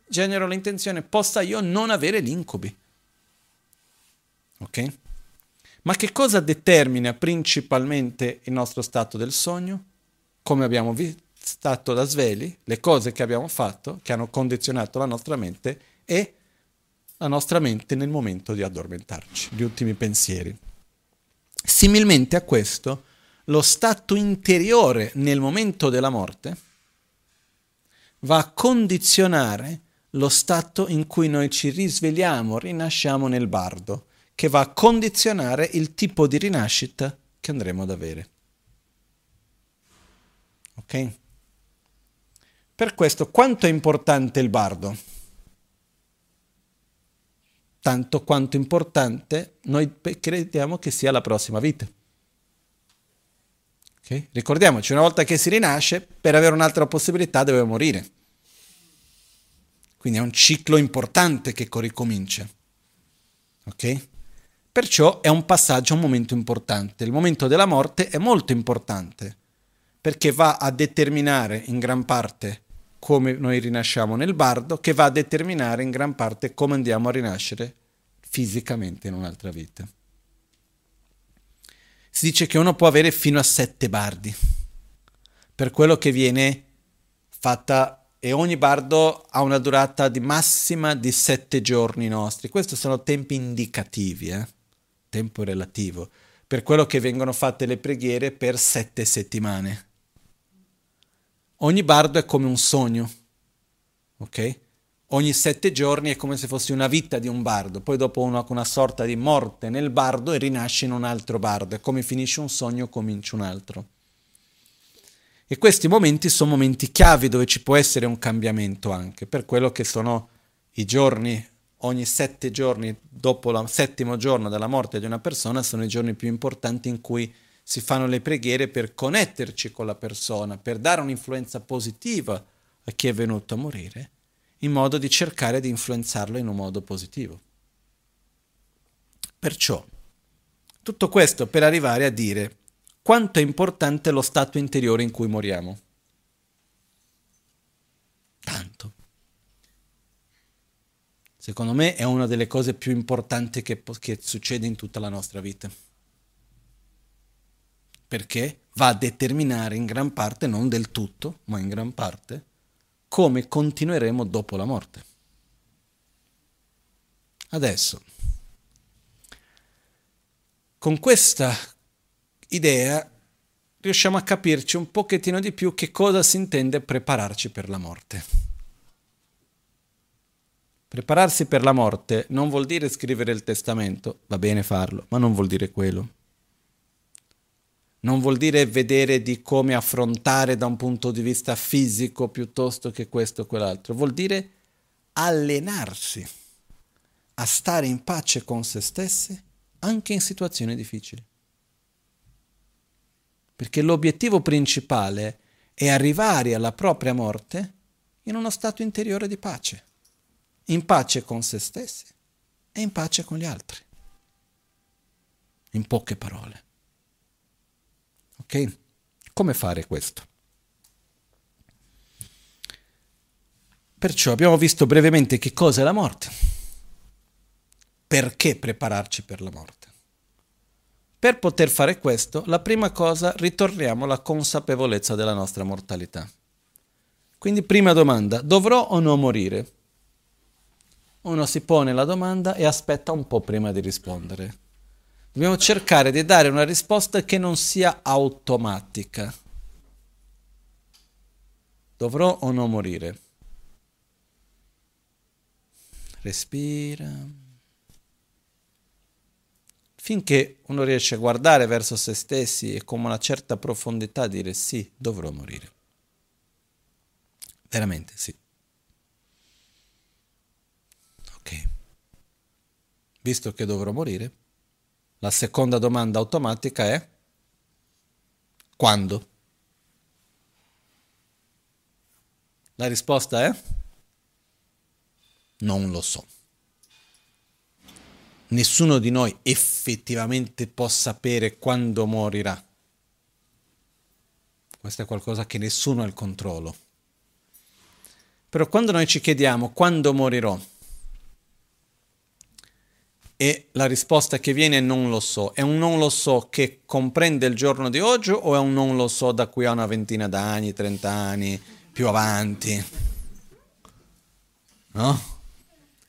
genero l'intenzione, possa io non avere gli incubi. Ok? Ma che cosa determina principalmente il nostro stato del sogno? Come abbiamo visto, stato da svegli, le cose che abbiamo fatto, che hanno condizionato la nostra mente e la nostra mente nel momento di addormentarci, gli ultimi pensieri. Similmente a questo, lo stato interiore nel momento della morte va a condizionare lo stato in cui noi ci risvegliamo, rinasciamo nel bardo, che va a condizionare il tipo di rinascita che andremo ad avere. Ok? Per questo, quanto è importante il bardo? Tanto quanto importante noi crediamo che sia la prossima vita. Okay? Ricordiamoci, una volta che si rinasce, per avere un'altra possibilità deve morire. Quindi è un ciclo importante che ricomincia. Ok? Perciò è un passaggio, un momento importante. Il momento della morte è molto importante perché va a determinare in gran parte come noi rinasciamo nel bardo, che va a determinare in gran parte come andiamo a rinascere fisicamente in un'altra vita. Si dice che uno può avere fino a sette bardi, per quello che viene fatta e ogni bardo ha una durata di massima di sette giorni nostri. Questi sono tempi indicativi, eh? tempo relativo, per quello che vengono fatte le preghiere per sette settimane. Ogni bardo è come un sogno, ok? Ogni sette giorni è come se fosse una vita di un bardo, poi dopo una, una sorta di morte nel bardo e rinasce in un altro bardo, e come finisce un sogno comincia un altro. E questi momenti sono momenti chiavi dove ci può essere un cambiamento anche, per quello che sono i giorni, ogni sette giorni dopo il settimo giorno della morte di una persona, sono i giorni più importanti in cui si fanno le preghiere per connetterci con la persona, per dare un'influenza positiva a chi è venuto a morire, in modo di cercare di influenzarlo in un modo positivo. Perciò, tutto questo per arrivare a dire quanto è importante lo stato interiore in cui moriamo. Tanto. Secondo me è una delle cose più importanti che, che succede in tutta la nostra vita. Perché va a determinare in gran parte, non del tutto, ma in gran parte, come continueremo dopo la morte. Adesso, con questa idea riusciamo a capirci un pochettino di più che cosa si intende prepararci per la morte. Prepararsi per la morte non vuol dire scrivere il testamento, va bene farlo, ma non vuol dire quello. Non vuol dire vedere di come affrontare da un punto di vista fisico piuttosto che questo o quell'altro, vuol dire allenarsi a stare in pace con se stessi anche in situazioni difficili perché l'obiettivo principale è arrivare alla propria morte in uno stato interiore di pace, in pace con se stessi e in pace con gli altri. In poche parole. Ok? Come fare questo? Perciò abbiamo visto brevemente che cosa è la morte, perché prepararci per la morte. Per poter fare questo, la prima cosa ritorniamo alla consapevolezza della nostra mortalità. Quindi prima domanda, dovrò o no morire? Uno si pone la domanda e aspetta un po' prima di rispondere. Dobbiamo cercare di dare una risposta che non sia automatica. Dovrò o no morire? Respira finché uno riesce a guardare verso se stessi e con una certa profondità dire sì, dovrò morire. Veramente sì. Ok. Visto che dovrò morire, la seconda domanda automatica è quando? La risposta è non lo so nessuno di noi effettivamente può sapere quando morirà. Questo è qualcosa che nessuno ha il controllo. Però quando noi ci chiediamo quando morirò, e la risposta che viene è non lo so. È un non lo so che comprende il giorno di oggi o è un non lo so da qui a una ventina d'anni, trent'anni, più avanti? No?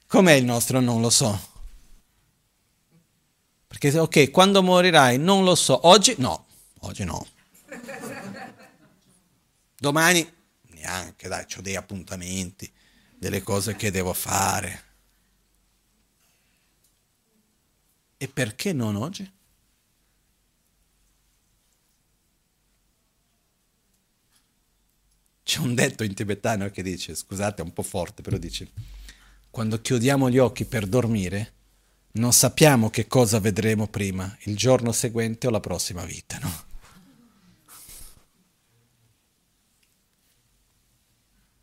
Com'è il nostro non lo so? Perché ok, quando morirai non lo so. Oggi no, oggi no. Domani neanche, dai, ho dei appuntamenti, delle cose che devo fare. E perché non oggi? C'è un detto in tibetano che dice, scusate è un po' forte, però dice, quando chiudiamo gli occhi per dormire, non sappiamo che cosa vedremo prima, il giorno seguente o la prossima vita, no?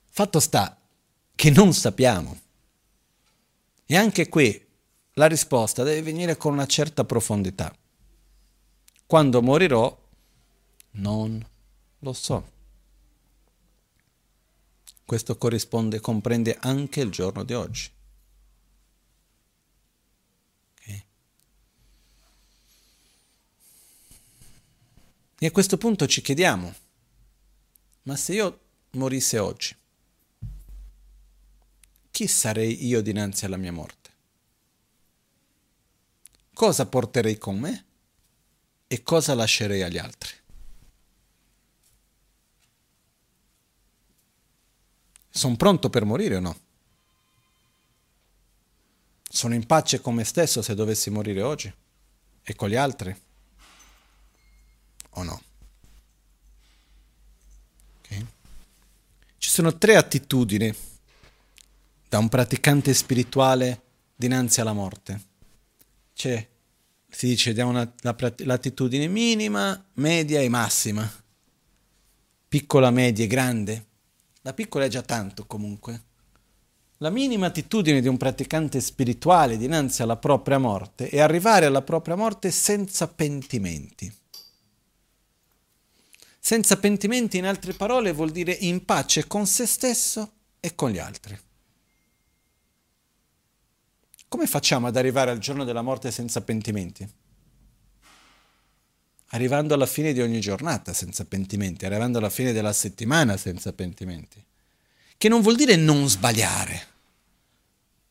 Fatto sta che non sappiamo. E anche qui la risposta deve venire con una certa profondità. Quando morirò, non lo so. Questo corrisponde, comprende anche il giorno di oggi. Okay. E a questo punto ci chiediamo, ma se io morisse oggi, chi sarei io dinanzi alla mia morte? Cosa porterei con me e cosa lascerei agli altri. Sono pronto per morire o no? Sono in pace con me stesso se dovessi morire oggi e con gli altri? O no? Okay. Ci sono tre attitudini da un praticante spirituale dinanzi alla morte. C'è si dice diamo una, la, l'attitudine minima, media e massima. Piccola, media e grande. La piccola è già tanto comunque. La minima attitudine di un praticante spirituale dinanzi alla propria morte è arrivare alla propria morte senza pentimenti. Senza pentimenti, in altre parole, vuol dire in pace con se stesso e con gli altri. Come facciamo ad arrivare al giorno della morte senza pentimenti? Arrivando alla fine di ogni giornata senza pentimenti, arrivando alla fine della settimana senza pentimenti. Che non vuol dire non sbagliare.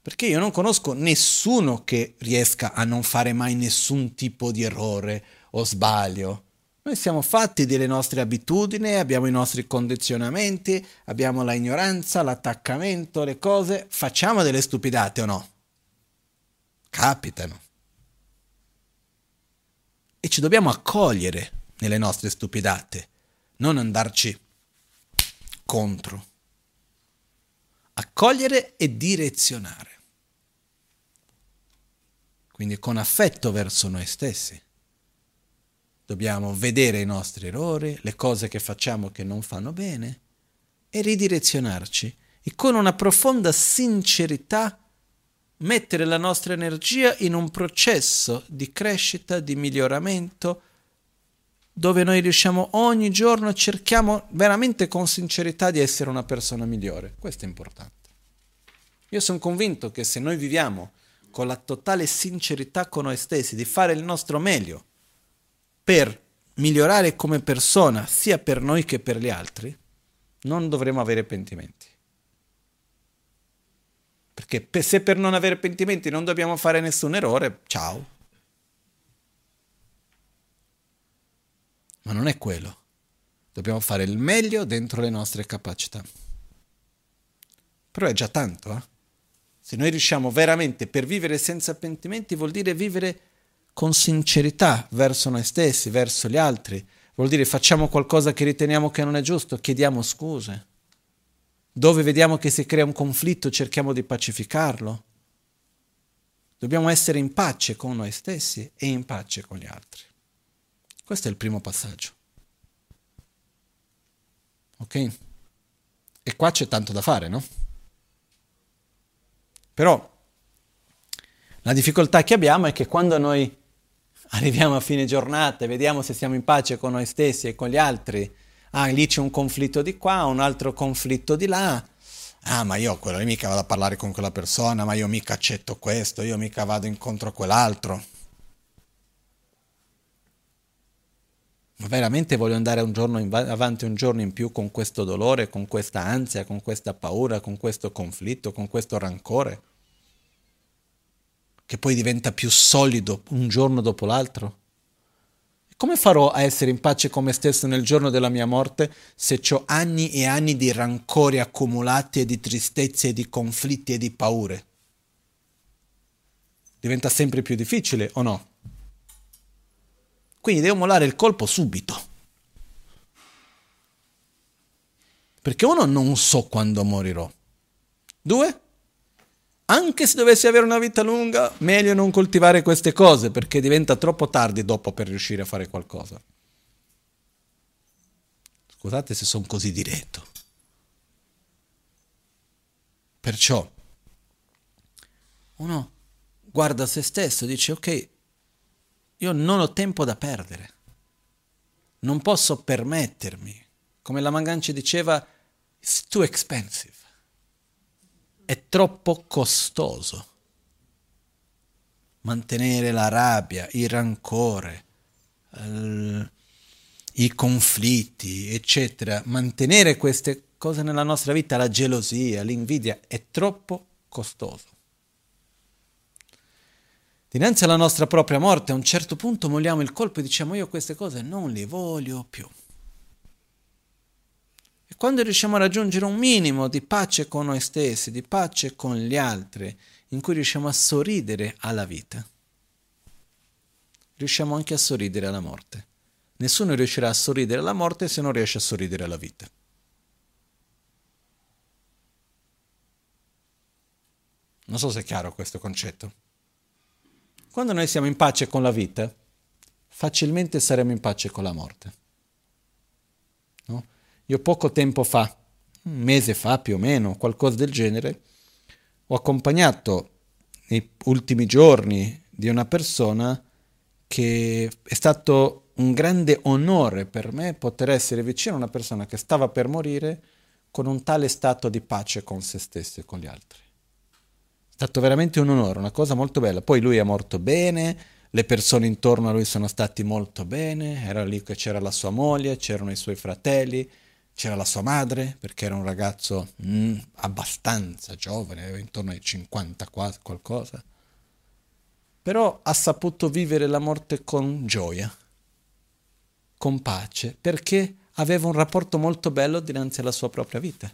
Perché io non conosco nessuno che riesca a non fare mai nessun tipo di errore o sbaglio. Noi siamo fatti delle nostre abitudini, abbiamo i nostri condizionamenti, abbiamo la ignoranza, l'attaccamento, le cose, facciamo delle stupidate o no? Capitano. E ci dobbiamo accogliere nelle nostre stupidate, non andarci contro. Accogliere e direzionare. Quindi con affetto verso noi stessi. Dobbiamo vedere i nostri errori, le cose che facciamo che non fanno bene e ridirezionarci e con una profonda sincerità mettere la nostra energia in un processo di crescita, di miglioramento, dove noi riusciamo ogni giorno, cerchiamo veramente con sincerità di essere una persona migliore. Questo è importante. Io sono convinto che se noi viviamo con la totale sincerità con noi stessi, di fare il nostro meglio per migliorare come persona, sia per noi che per gli altri, non dovremo avere pentimenti. Perché se per non avere pentimenti non dobbiamo fare nessun errore, ciao. Ma non è quello. Dobbiamo fare il meglio dentro le nostre capacità. Però è già tanto, eh? Se noi riusciamo veramente per vivere senza pentimenti vuol dire vivere con sincerità verso noi stessi, verso gli altri. Vuol dire facciamo qualcosa che riteniamo che non è giusto, chiediamo scuse. Dove vediamo che si crea un conflitto cerchiamo di pacificarlo. Dobbiamo essere in pace con noi stessi e in pace con gli altri. Questo è il primo passaggio. Ok? E qua c'è tanto da fare, no? Però la difficoltà che abbiamo è che quando noi arriviamo a fine giornata e vediamo se siamo in pace con noi stessi e con gli altri, Ah, lì c'è un conflitto di qua, un altro conflitto di là. Ah, ma io quello lì mica vado a parlare con quella persona, ma io mica accetto questo, io mica vado incontro a quell'altro. Ma veramente voglio andare un giorno in, avanti un giorno in più con questo dolore, con questa ansia, con questa paura, con questo conflitto, con questo rancore? Che poi diventa più solido un giorno dopo l'altro? Come farò a essere in pace con me stesso nel giorno della mia morte se ho anni e anni di rancori accumulati e di tristezze e di conflitti e di paure? Diventa sempre più difficile o no? Quindi devo mollare il colpo subito. Perché uno non so quando morirò. Due, anche se dovessi avere una vita lunga, meglio non coltivare queste cose perché diventa troppo tardi dopo per riuscire a fare qualcosa. Scusate se sono così diretto. Perciò uno guarda se stesso dice ok, io non ho tempo da perdere, non posso permettermi, come la Manganci diceva, it's too expensive è troppo costoso. Mantenere la rabbia, il rancore, il, i conflitti, eccetera, mantenere queste cose nella nostra vita, la gelosia, l'invidia, è troppo costoso. Dinanzi alla nostra propria morte, a un certo punto molliamo il colpo e diciamo io queste cose non le voglio più. E quando riusciamo a raggiungere un minimo di pace con noi stessi, di pace con gli altri, in cui riusciamo a sorridere alla vita, riusciamo anche a sorridere alla morte. Nessuno riuscirà a sorridere alla morte se non riesce a sorridere alla vita. Non so se è chiaro questo concetto. Quando noi siamo in pace con la vita, facilmente saremo in pace con la morte. Io poco tempo fa, un mese fa più o meno, qualcosa del genere, ho accompagnato nei ultimi giorni di una persona che è stato un grande onore per me poter essere vicino a una persona che stava per morire con un tale stato di pace con se stesso e con gli altri. È stato veramente un onore, una cosa molto bella. Poi lui è morto bene, le persone intorno a lui sono stati molto bene, era lì che c'era la sua moglie, c'erano i suoi fratelli, c'era la sua madre, perché era un ragazzo mm, abbastanza giovane, aveva intorno ai 50 quasi qualcosa. Però ha saputo vivere la morte con gioia, con pace, perché aveva un rapporto molto bello dinanzi alla sua propria vita.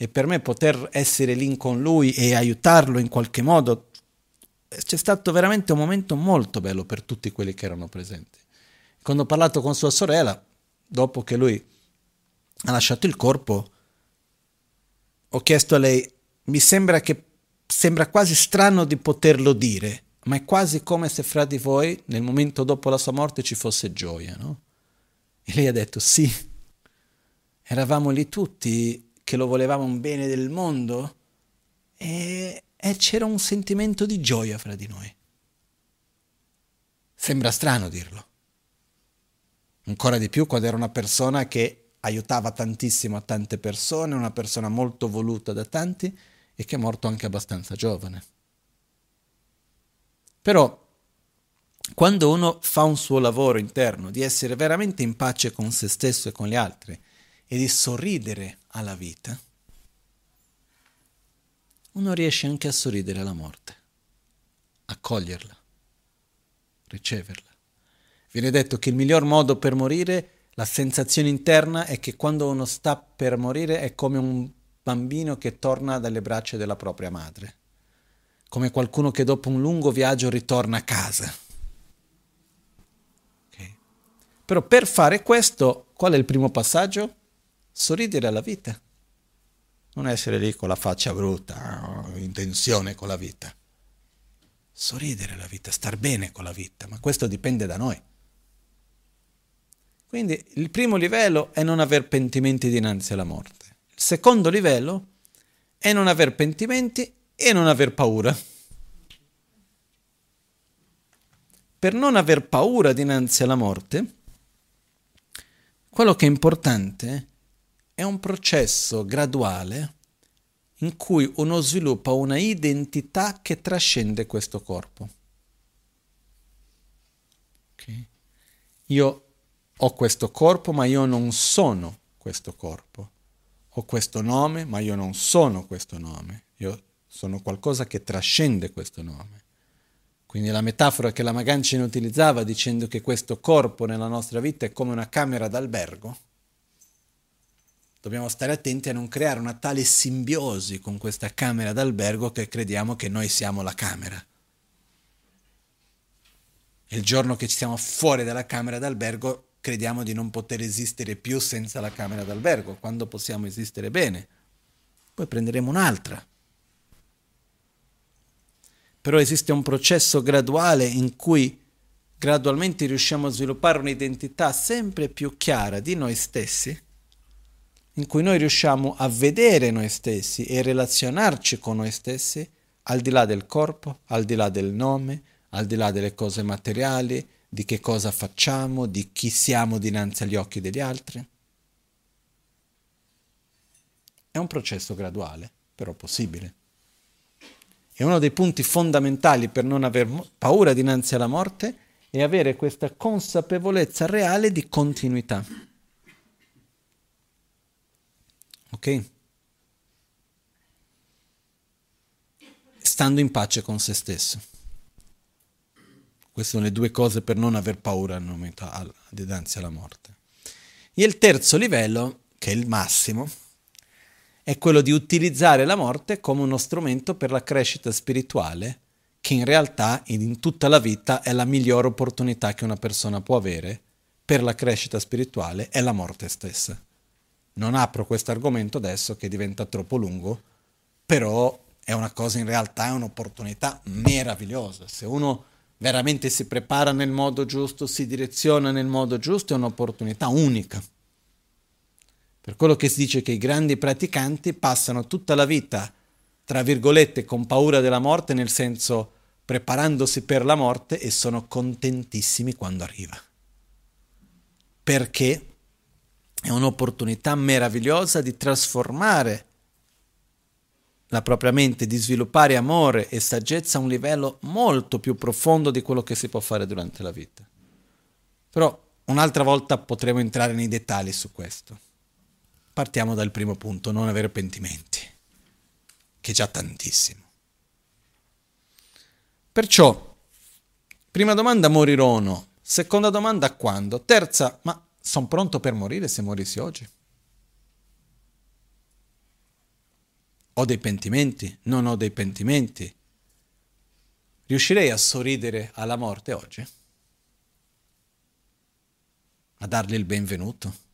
E per me poter essere lì con lui e aiutarlo in qualche modo, c'è stato veramente un momento molto bello per tutti quelli che erano presenti. Quando ho parlato con sua sorella, dopo che lui ha lasciato il corpo, ho chiesto a lei, mi sembra che sembra quasi strano di poterlo dire, ma è quasi come se fra di voi, nel momento dopo la sua morte, ci fosse gioia, no? E lei ha detto, sì, eravamo lì tutti che lo volevamo un bene del mondo e, e c'era un sentimento di gioia fra di noi. Sembra strano dirlo. Ancora di più quando era una persona che aiutava tantissimo a tante persone, una persona molto voluta da tanti e che è morto anche abbastanza giovane. Però quando uno fa un suo lavoro interno di essere veramente in pace con se stesso e con gli altri e di sorridere alla vita, uno riesce anche a sorridere alla morte, accoglierla, riceverla. Viene detto che il miglior modo per morire, la sensazione interna è che quando uno sta per morire è come un bambino che torna dalle braccia della propria madre, come qualcuno che dopo un lungo viaggio ritorna a casa. Okay. Però per fare questo, qual è il primo passaggio? Sorridere alla vita. Non essere lì con la faccia brutta, in tensione con la vita. Sorridere alla vita, star bene con la vita, ma questo dipende da noi. Quindi il primo livello è non aver pentimenti dinanzi alla morte. Il secondo livello è non aver pentimenti e non aver paura. Per non aver paura dinanzi alla morte, quello che è importante è un processo graduale in cui uno sviluppa una identità che trascende questo corpo. Okay. Io ho questo corpo, ma io non sono questo corpo. Ho questo nome, ma io non sono questo nome. Io sono qualcosa che trascende questo nome. Quindi la metafora che la Magancina utilizzava dicendo che questo corpo nella nostra vita è come una camera d'albergo, dobbiamo stare attenti a non creare una tale simbiosi con questa camera d'albergo che crediamo che noi siamo la camera. Il giorno che ci siamo fuori dalla camera d'albergo crediamo di non poter esistere più senza la camera d'albergo, quando possiamo esistere bene. Poi prenderemo un'altra però esiste un processo graduale in cui gradualmente riusciamo a sviluppare un'identità sempre più chiara di noi stessi, in cui noi riusciamo a vedere noi stessi e relazionarci con noi stessi al di là del corpo, al di là del nome, al di là delle cose materiali, di che cosa facciamo, di chi siamo dinanzi agli occhi degli altri. È un processo graduale, però possibile. E uno dei punti fondamentali per non aver paura dinanzi alla morte è avere questa consapevolezza reale di continuità. Ok? Stando in pace con se stesso. Queste sono le due cose per non aver paura dinanzi alla morte. E il terzo livello, che è il massimo, è quello di utilizzare la morte come uno strumento per la crescita spirituale, che in realtà in tutta la vita è la migliore opportunità che una persona può avere per la crescita spirituale, è la morte stessa. Non apro questo argomento adesso che diventa troppo lungo, però è una cosa in realtà, è un'opportunità meravigliosa. Se uno veramente si prepara nel modo giusto, si direziona nel modo giusto, è un'opportunità unica. Per quello che si dice che i grandi praticanti passano tutta la vita, tra virgolette, con paura della morte, nel senso preparandosi per la morte e sono contentissimi quando arriva. Perché è un'opportunità meravigliosa di trasformare la propria mente, di sviluppare amore e saggezza a un livello molto più profondo di quello che si può fare durante la vita. Però un'altra volta potremo entrare nei dettagli su questo. Partiamo dal primo punto, non avere pentimenti, che è già tantissimo. Perciò, prima domanda, morirò o no? Seconda domanda, quando? Terza, ma sono pronto per morire se morissi oggi? Ho dei pentimenti? Non ho dei pentimenti? Riuscirei a sorridere alla morte oggi? A dargli il benvenuto?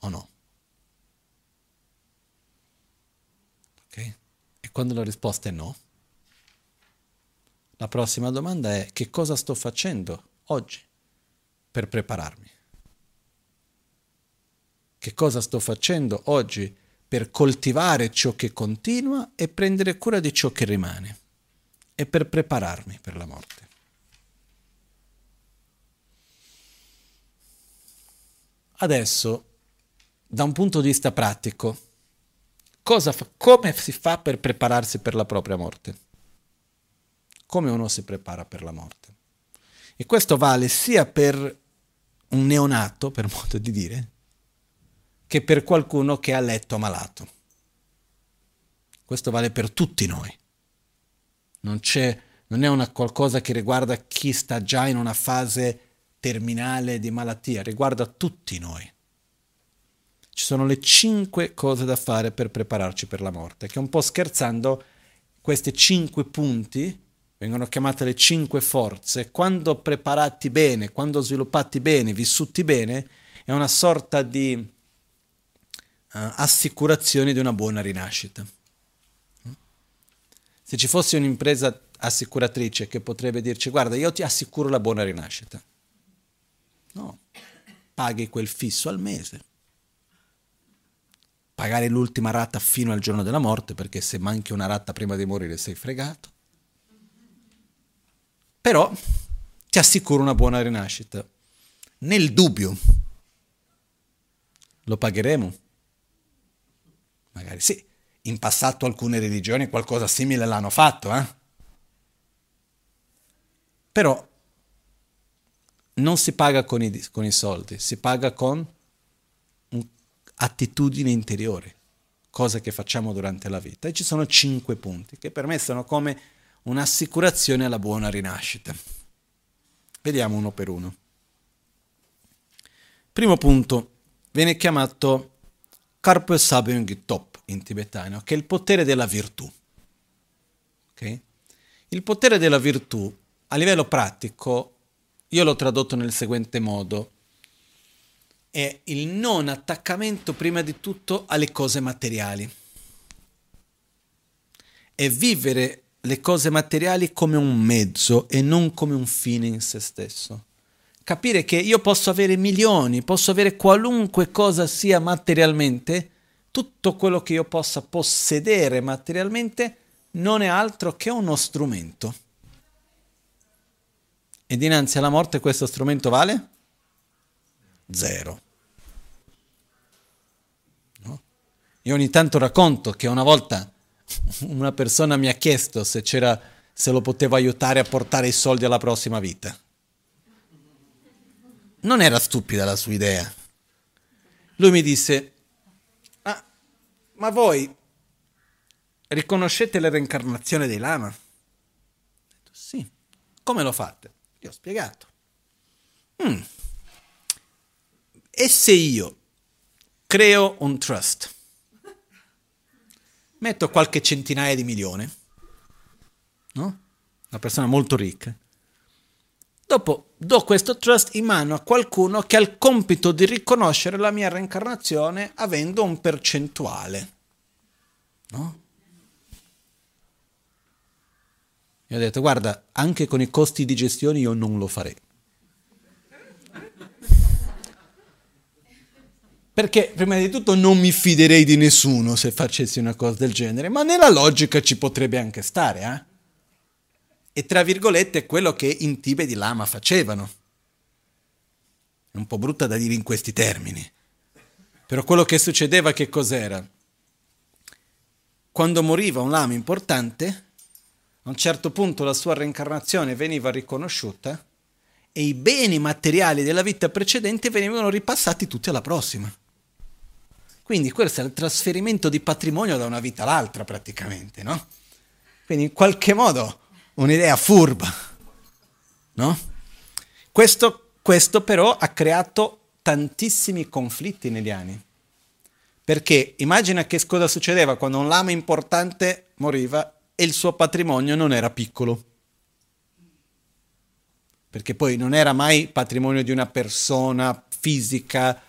o no? Ok? E quando la risposta è no, la prossima domanda è che cosa sto facendo oggi per prepararmi? Che cosa sto facendo oggi per coltivare ciò che continua e prendere cura di ciò che rimane e per prepararmi per la morte? Adesso da un punto di vista pratico, fa, come si fa per prepararsi per la propria morte? Come uno si prepara per la morte? E questo vale sia per un neonato, per modo di dire, che per qualcuno che è a letto malato. Questo vale per tutti noi. Non, non è una qualcosa che riguarda chi sta già in una fase terminale di malattia, riguarda tutti noi. Ci sono le cinque cose da fare per prepararci per la morte, che un po' scherzando, questi cinque punti vengono chiamate le cinque forze. Quando preparati bene, quando sviluppati bene, vissuti bene, è una sorta di assicurazione di una buona rinascita. Se ci fosse un'impresa assicuratrice che potrebbe dirci guarda io ti assicuro la buona rinascita. No, paghi quel fisso al mese pagare l'ultima rata fino al giorno della morte, perché se manchi una rata prima di morire sei fregato. Però ti assicuro una buona rinascita. nel dubbio, lo pagheremo? Magari sì, in passato alcune religioni qualcosa simile l'hanno fatto, eh? Però non si paga con i, con i soldi, si paga con un'attitudine interiore, cosa che facciamo durante la vita. E ci sono cinque punti che per me sono come un'assicurazione alla buona rinascita. Vediamo uno per uno. Primo punto, viene chiamato Karpe Sabung Top in tibetano, che è il potere della virtù. Okay? Il potere della virtù, a livello pratico, io l'ho tradotto nel seguente modo, è il non attaccamento prima di tutto alle cose materiali. È vivere le cose materiali come un mezzo e non come un fine in se stesso capire che io posso avere milioni, posso avere qualunque cosa sia materialmente, tutto quello che io possa possedere materialmente non è altro che uno strumento. E dinanzi alla morte questo strumento vale? Zero. No? Io ogni tanto racconto che una volta una persona mi ha chiesto se, se lo potevo aiutare a portare i soldi alla prossima vita non era stupida la sua idea. Lui mi disse, ah, ma voi riconoscete la reincarnazione dei lama? Detto, sì. Come lo fate? Gli ho spiegato. Mm. E se io creo un trust, metto qualche centinaia di milioni, no? Una persona molto ricca, Dopo do questo trust in mano a qualcuno che ha il compito di riconoscere la mia reincarnazione avendo un percentuale. No? E ho detto, guarda, anche con i costi di gestione io non lo farei. Perché prima di tutto non mi fiderei di nessuno se facessi una cosa del genere, ma nella logica ci potrebbe anche stare, eh? E tra virgolette quello che in Tibet i lama facevano. È un po' brutta da dire in questi termini, però quello che succedeva che cos'era? Quando moriva un lama importante, a un certo punto la sua reincarnazione veniva riconosciuta e i beni materiali della vita precedente venivano ripassati tutti alla prossima. Quindi questo è il trasferimento di patrimonio da una vita all'altra praticamente, no? Quindi in qualche modo un'idea furba, no? Questo, questo però ha creato tantissimi conflitti negli anni. Perché immagina che cosa succedeva quando un lama importante moriva e il suo patrimonio non era piccolo. Perché poi non era mai patrimonio di una persona fisica.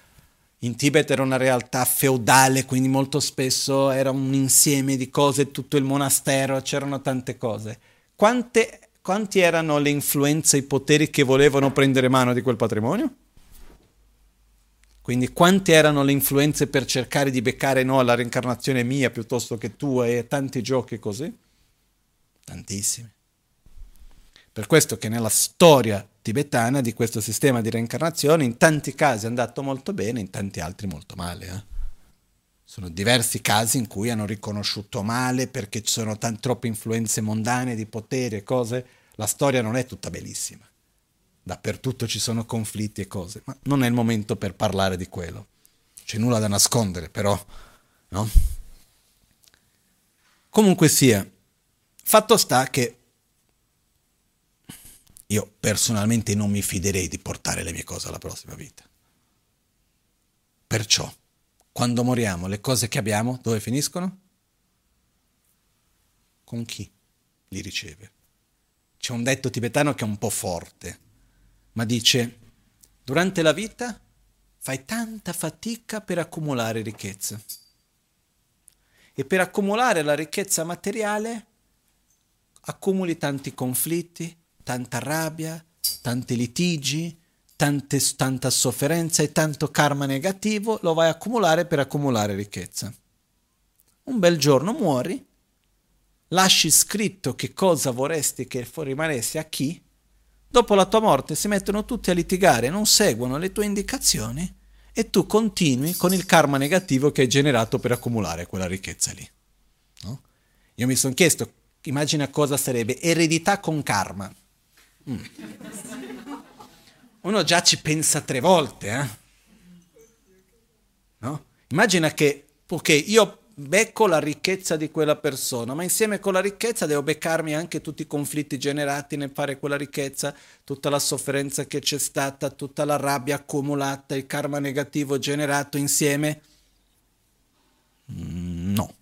In Tibet era una realtà feudale, quindi molto spesso era un insieme di cose, tutto il monastero, c'erano tante cose quante, quanti erano le influenze, i poteri che volevano prendere mano di quel patrimonio? Quindi quante erano le influenze per cercare di beccare no alla reincarnazione mia piuttosto che tua e tanti giochi così? Tantissime. Per questo che nella storia tibetana di questo sistema di reincarnazione in tanti casi è andato molto bene, in tanti altri molto male. Eh? Sono diversi casi in cui hanno riconosciuto male perché ci sono t- troppe influenze mondane di potere e cose. La storia non è tutta bellissima. Dappertutto ci sono conflitti e cose, ma non è il momento per parlare di quello. C'è nulla da nascondere, però, no? Comunque sia, fatto sta che io personalmente non mi fiderei di portare le mie cose alla prossima vita. Perciò quando moriamo, le cose che abbiamo, dove finiscono? Con chi li riceve? C'è un detto tibetano che è un po' forte, ma dice, durante la vita fai tanta fatica per accumulare ricchezza. E per accumulare la ricchezza materiale accumuli tanti conflitti, tanta rabbia, tanti litigi, tante, tanta sofferenza e tanto karma negativo lo vai a accumulare per accumulare ricchezza. Un bel giorno muori, lasci scritto che cosa vorresti che rimanesse a chi, dopo la tua morte si mettono tutti a litigare, non seguono le tue indicazioni e tu continui con il karma negativo che hai generato per accumulare quella ricchezza lì. No? Io mi sono chiesto, immagina cosa sarebbe eredità con karma. Mm. Uno già ci pensa tre volte, eh? no? Immagina che, ok, io becco la ricchezza di quella persona, ma insieme con la ricchezza devo beccarmi anche tutti i conflitti generati nel fare quella ricchezza, tutta la sofferenza che c'è stata, tutta la rabbia accumulata, il karma negativo generato insieme? Mm, no.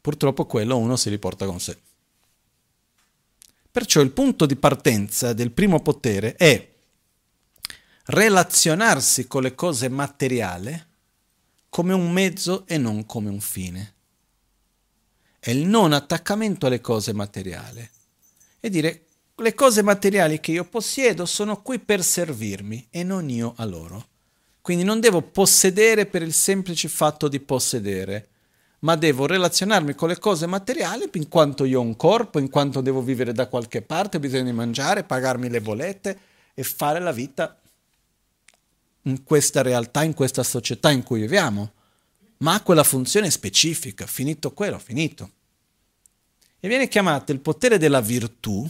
Purtroppo quello uno si riporta con sé. Perciò il punto di partenza del primo potere è relazionarsi con le cose materiali come un mezzo e non come un fine. È il non attaccamento alle cose materiali e dire le cose materiali che io possiedo sono qui per servirmi e non io a loro. Quindi non devo possedere per il semplice fatto di possedere, ma devo relazionarmi con le cose materiali in quanto io ho un corpo, in quanto devo vivere da qualche parte, di mangiare, pagarmi le bollette e fare la vita in questa realtà, in questa società in cui viviamo, ma ha quella funzione specifica, finito quello, finito. E viene chiamato il potere della virtù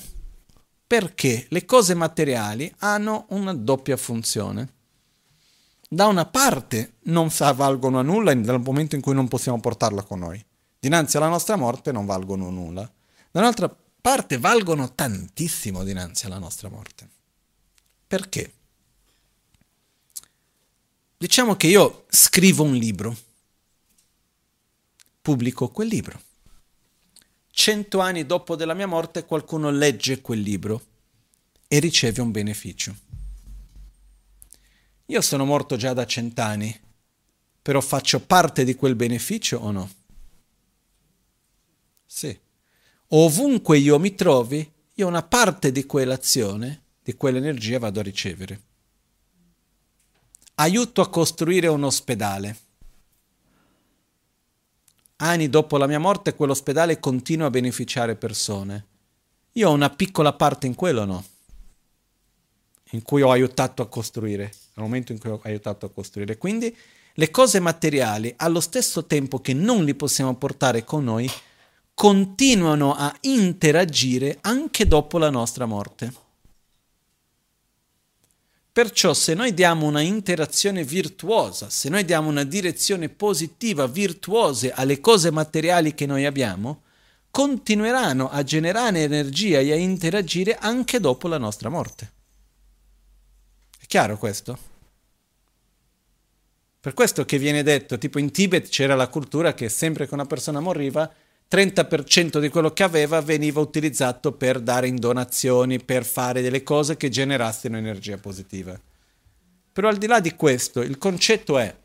perché le cose materiali hanno una doppia funzione. Da una parte non valgono a nulla nel momento in cui non possiamo portarla con noi. Dinanzi alla nostra morte non valgono nulla. Da un'altra parte valgono tantissimo dinanzi alla nostra morte. Perché? Diciamo che io scrivo un libro, pubblico quel libro. Cento anni dopo della mia morte qualcuno legge quel libro e riceve un beneficio. Io sono morto già da cent'anni, però faccio parte di quel beneficio o no? Sì. Ovunque io mi trovi, io una parte di quell'azione, di quell'energia vado a ricevere aiuto a costruire un ospedale. Anni dopo la mia morte quell'ospedale continua a beneficiare persone. Io ho una piccola parte in quello, no? In cui ho aiutato a costruire, nel momento in cui ho aiutato a costruire. Quindi le cose materiali, allo stesso tempo che non li possiamo portare con noi, continuano a interagire anche dopo la nostra morte. Perciò se noi diamo una interazione virtuosa, se noi diamo una direzione positiva, virtuose alle cose materiali che noi abbiamo, continueranno a generare energia e a interagire anche dopo la nostra morte. È chiaro questo? Per questo che viene detto, tipo in Tibet c'era la cultura che sempre che una persona moriva, 30% di quello che aveva veniva utilizzato per dare in donazioni, per fare delle cose che generassero energia positiva. Però al di là di questo, il concetto è,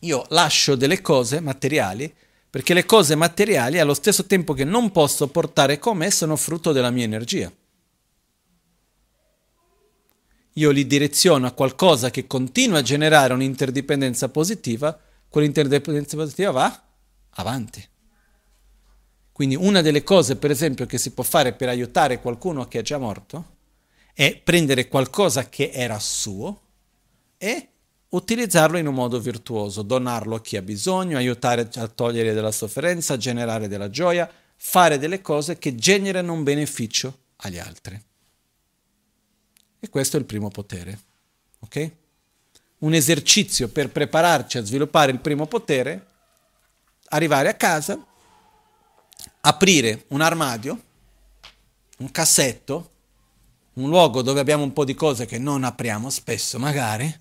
io lascio delle cose materiali, perché le cose materiali allo stesso tempo che non posso portare con me sono frutto della mia energia. Io li direziono a qualcosa che continua a generare un'interdipendenza positiva, quell'interdipendenza positiva va avanti. Quindi una delle cose, per esempio, che si può fare per aiutare qualcuno che è già morto è prendere qualcosa che era suo e utilizzarlo in un modo virtuoso, donarlo a chi ha bisogno, aiutare a togliere della sofferenza, generare della gioia, fare delle cose che generano un beneficio agli altri. E questo è il primo potere. Ok? Un esercizio per prepararci a sviluppare il primo potere, arrivare a casa, aprire un armadio, un cassetto, un luogo dove abbiamo un po' di cose che non apriamo spesso magari,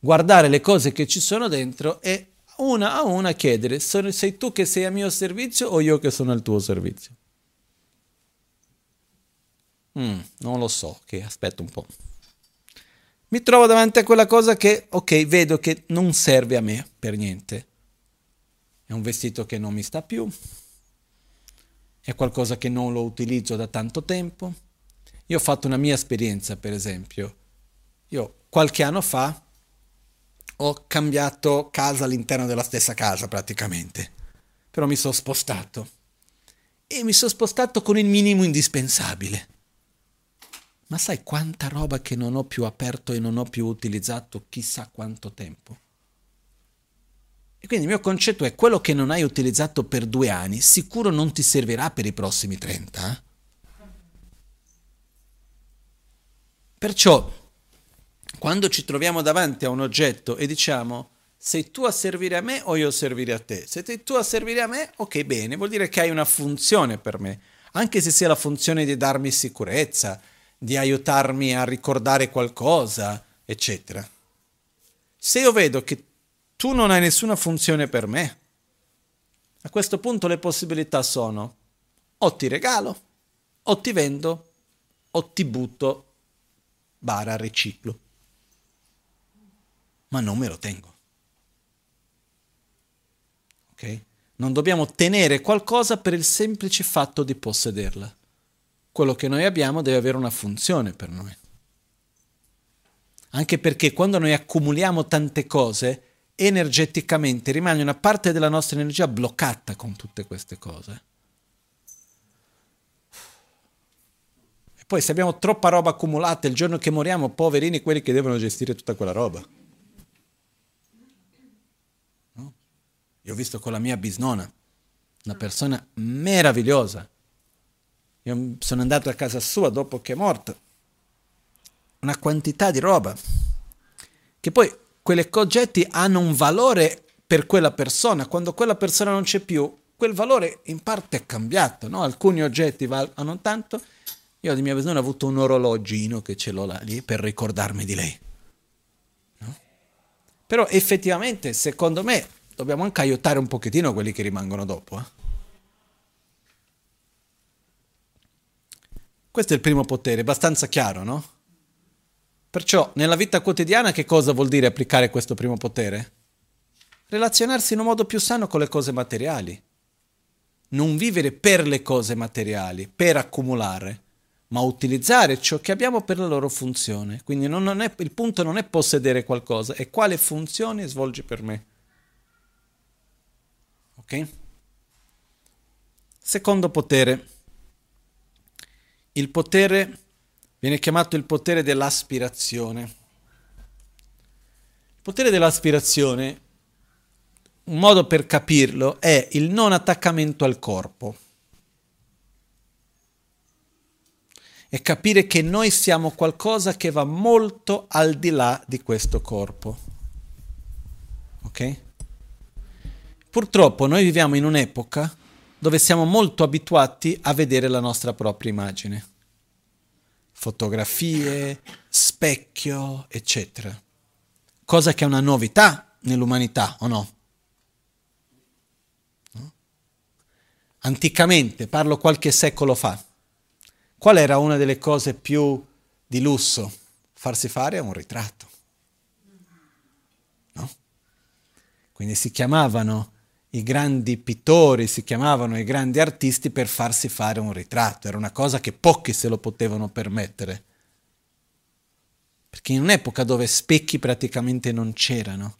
guardare le cose che ci sono dentro e una a una chiedere sei tu che sei a mio servizio o io che sono al tuo servizio. Mm, non lo so, ok, aspetta un po'. Mi trovo davanti a quella cosa che, ok, vedo che non serve a me per niente. È un vestito che non mi sta più, è qualcosa che non lo utilizzo da tanto tempo. Io ho fatto una mia esperienza, per esempio. Io qualche anno fa ho cambiato casa all'interno della stessa casa praticamente, però mi sono spostato e mi sono spostato con il minimo indispensabile. Ma sai quanta roba che non ho più aperto e non ho più utilizzato chissà quanto tempo? E quindi il mio concetto è quello che non hai utilizzato per due anni, sicuro non ti servirà per i prossimi 30. Eh? Perciò, quando ci troviamo davanti a un oggetto e diciamo sei tu a servire a me o io a servire a te? Se sei tu a servire a me, ok, bene, vuol dire che hai una funzione per me, anche se sia la funzione di darmi sicurezza, di aiutarmi a ricordare qualcosa, eccetera. Se io vedo che tu non hai nessuna funzione per me, a questo punto le possibilità sono o ti regalo, o ti vendo, o ti butto, bara, riciclo. Ma non me lo tengo. Ok? Non dobbiamo tenere qualcosa per il semplice fatto di possederla quello che noi abbiamo deve avere una funzione per noi. Anche perché quando noi accumuliamo tante cose, energeticamente rimane una parte della nostra energia bloccata con tutte queste cose. E poi se abbiamo troppa roba accumulata il giorno che moriamo, poverini quelli che devono gestire tutta quella roba. No? Io ho visto con la mia bisnona, una persona meravigliosa, io sono andato a casa sua dopo che è morta. Una quantità di roba. Che poi quelle oggetti hanno un valore per quella persona. Quando quella persona non c'è più, quel valore in parte è cambiato. No? Alcuni oggetti valgono tanto. Io di mia bisogna ho avuto un orologino che ce l'ho là, lì per ricordarmi di lei. No? Però effettivamente, secondo me, dobbiamo anche aiutare un pochettino quelli che rimangono dopo. Eh? Questo è il primo potere, abbastanza chiaro, no? Perciò nella vita quotidiana che cosa vuol dire applicare questo primo potere? Relazionarsi in un modo più sano con le cose materiali. Non vivere per le cose materiali, per accumulare, ma utilizzare ciò che abbiamo per la loro funzione. Quindi non, non è, il punto non è possedere qualcosa, è quale funzione svolge per me. Ok? Secondo potere il potere viene chiamato il potere dell'aspirazione. Il potere dell'aspirazione, un modo per capirlo, è il non attaccamento al corpo. E capire che noi siamo qualcosa che va molto al di là di questo corpo. Ok? Purtroppo noi viviamo in un'epoca dove siamo molto abituati a vedere la nostra propria immagine. Fotografie, specchio, eccetera. Cosa che è una novità nell'umanità, o no? no? Anticamente, parlo qualche secolo fa, qual era una delle cose più di lusso? Farsi fare un ritratto. No? Quindi si chiamavano i grandi pittori si chiamavano i grandi artisti per farsi fare un ritratto, era una cosa che pochi se lo potevano permettere. Perché in un'epoca dove specchi praticamente non c'erano,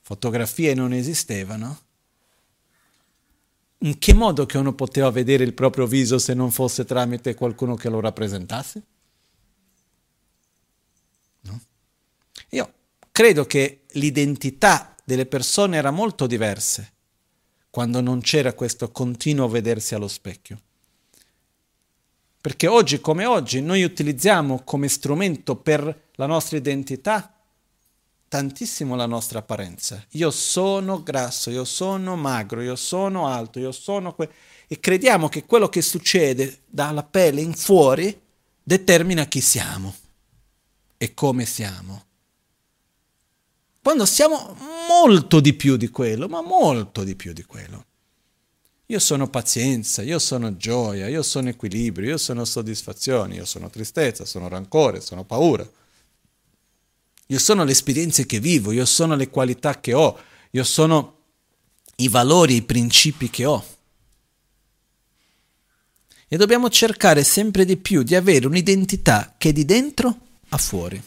fotografie non esistevano, in che modo che uno poteva vedere il proprio viso se non fosse tramite qualcuno che lo rappresentasse? No? Io credo che l'identità delle persone era molto diversa quando non c'era questo continuo vedersi allo specchio. Perché oggi come oggi noi utilizziamo come strumento per la nostra identità tantissimo la nostra apparenza. Io sono grasso, io sono magro, io sono alto, io sono... Que- e crediamo che quello che succede dalla pelle in fuori determina chi siamo e come siamo. Quando siamo molto di più di quello, ma molto di più di quello. Io sono pazienza, io sono gioia, io sono equilibrio, io sono soddisfazione, io sono tristezza, sono rancore, sono paura. Io sono le esperienze che vivo, io sono le qualità che ho, io sono i valori, i principi che ho. E dobbiamo cercare sempre di più di avere un'identità che è di dentro a fuori.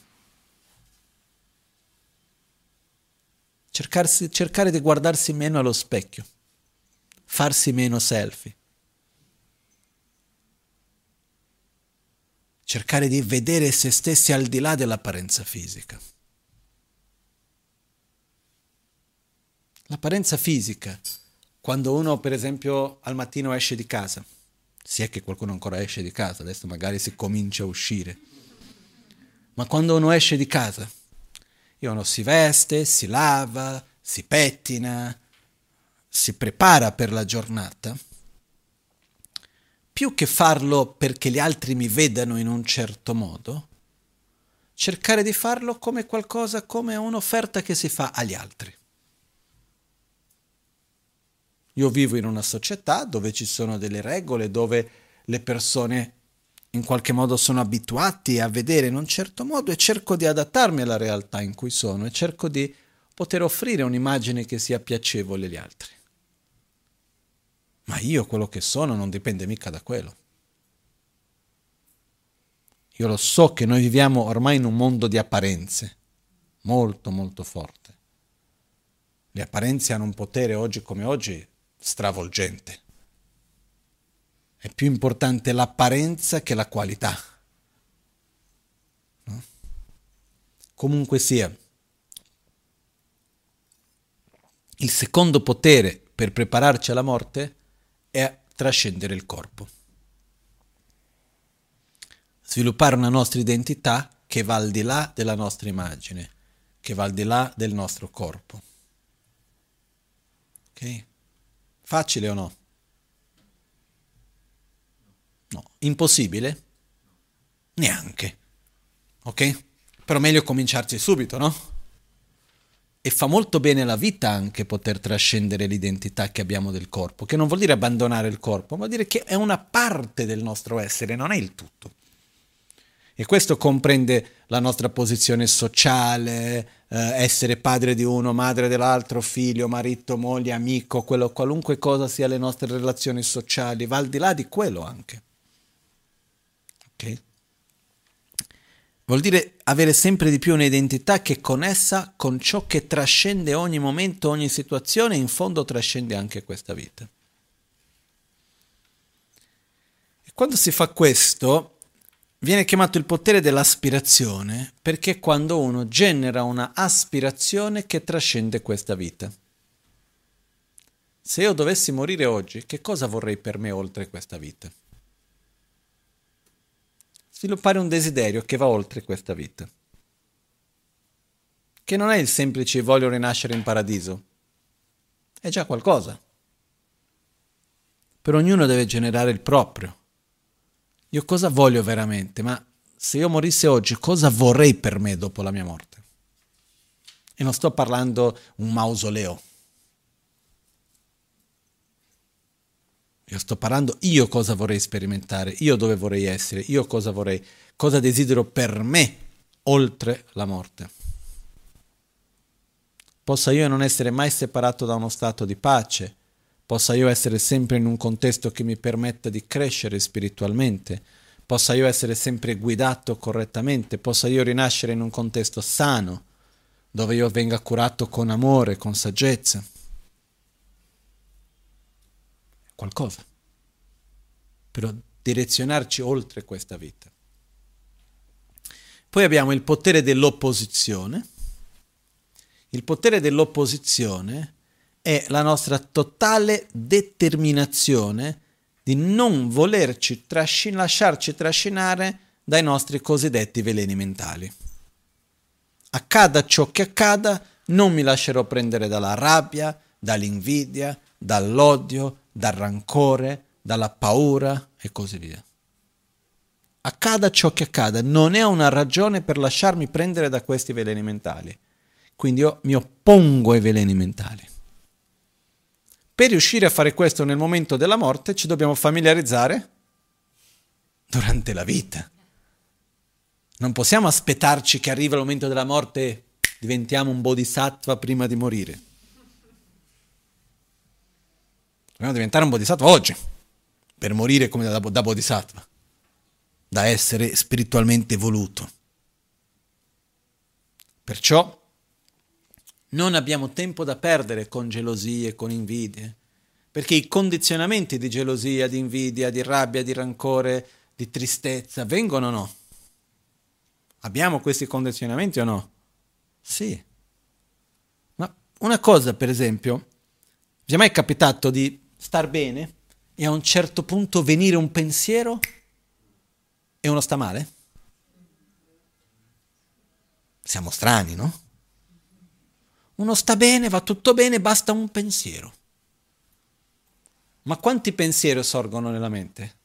Cercarsi, cercare di guardarsi meno allo specchio, farsi meno selfie. cercare di vedere se stessi al di là dell'apparenza fisica. L'apparenza fisica, quando uno per esempio al mattino esce di casa, si è che qualcuno ancora esce di casa, adesso magari si comincia a uscire, ma quando uno esce di casa, uno si veste, si lava, si pettina, si prepara per la giornata, più che farlo perché gli altri mi vedano in un certo modo, cercare di farlo come qualcosa, come un'offerta che si fa agli altri. Io vivo in una società dove ci sono delle regole, dove le persone in qualche modo sono abituati a vedere in un certo modo e cerco di adattarmi alla realtà in cui sono e cerco di poter offrire un'immagine che sia piacevole agli altri. Ma io quello che sono non dipende mica da quello. Io lo so che noi viviamo ormai in un mondo di apparenze, molto molto forte. Le apparenze hanno un potere oggi come oggi stravolgente. È più importante l'apparenza che la qualità. No? Comunque sia, il secondo potere per prepararci alla morte è trascendere il corpo. Sviluppare una nostra identità che va al di là della nostra immagine, che va al di là del nostro corpo. Ok? Facile o no? No. Impossibile? Neanche. Ok? Però meglio cominciarci subito, no? E fa molto bene la vita anche poter trascendere l'identità che abbiamo del corpo, che non vuol dire abbandonare il corpo, ma vuol dire che è una parte del nostro essere, non è il tutto. E questo comprende la nostra posizione sociale, eh, essere padre di uno, madre dell'altro, figlio, marito, moglie, amico, quello, qualunque cosa sia le nostre relazioni sociali, va al di là di quello anche. Ok? Vuol dire avere sempre di più un'identità che è connessa con ciò che trascende ogni momento, ogni situazione, in fondo trascende anche questa vita. E quando si fa questo, Viene chiamato il potere dell'aspirazione perché è quando uno genera una aspirazione che trascende questa vita. Se io dovessi morire oggi, che cosa vorrei per me oltre questa vita? Sviluppare un desiderio che va oltre questa vita. Che non è il semplice voglio rinascere in paradiso. È già qualcosa. Per ognuno deve generare il proprio io cosa voglio veramente? Ma se io morisse oggi, cosa vorrei per me dopo la mia morte? E non sto parlando un mausoleo. Io sto parlando io cosa vorrei sperimentare, io dove vorrei essere, io cosa vorrei, cosa desidero per me oltre la morte. Possa io non essere mai separato da uno stato di pace, possa io essere sempre in un contesto che mi permetta di crescere spiritualmente, possa io essere sempre guidato correttamente, possa io rinascere in un contesto sano, dove io venga curato con amore, con saggezza. Qualcosa. Per direzionarci oltre questa vita. Poi abbiamo il potere dell'opposizione. Il potere dell'opposizione è la nostra totale determinazione di non volerci trascin- lasciarci trascinare dai nostri cosiddetti veleni mentali. Accada ciò che accada, non mi lascerò prendere dalla rabbia, dall'invidia, dall'odio, dal rancore, dalla paura e così via. Accada ciò che accada, non è una ragione per lasciarmi prendere da questi veleni mentali. Quindi io mi oppongo ai veleni mentali. Per riuscire a fare questo nel momento della morte ci dobbiamo familiarizzare durante la vita. Non possiamo aspettarci che arrivi il momento della morte e diventiamo un bodhisattva prima di morire. Dobbiamo diventare un bodhisattva oggi, per morire come da, da bodhisattva, da essere spiritualmente evoluto. Perciò non abbiamo tempo da perdere con gelosie, con invidie, perché i condizionamenti di gelosia, di invidia, di rabbia, di rancore, di tristezza vengono o no? Abbiamo questi condizionamenti o no? Sì. Ma una cosa, per esempio, vi è mai capitato di star bene e a un certo punto venire un pensiero e uno sta male? Siamo strani, no? Uno sta bene, va tutto bene, basta un pensiero. Ma quanti pensieri sorgono nella mente?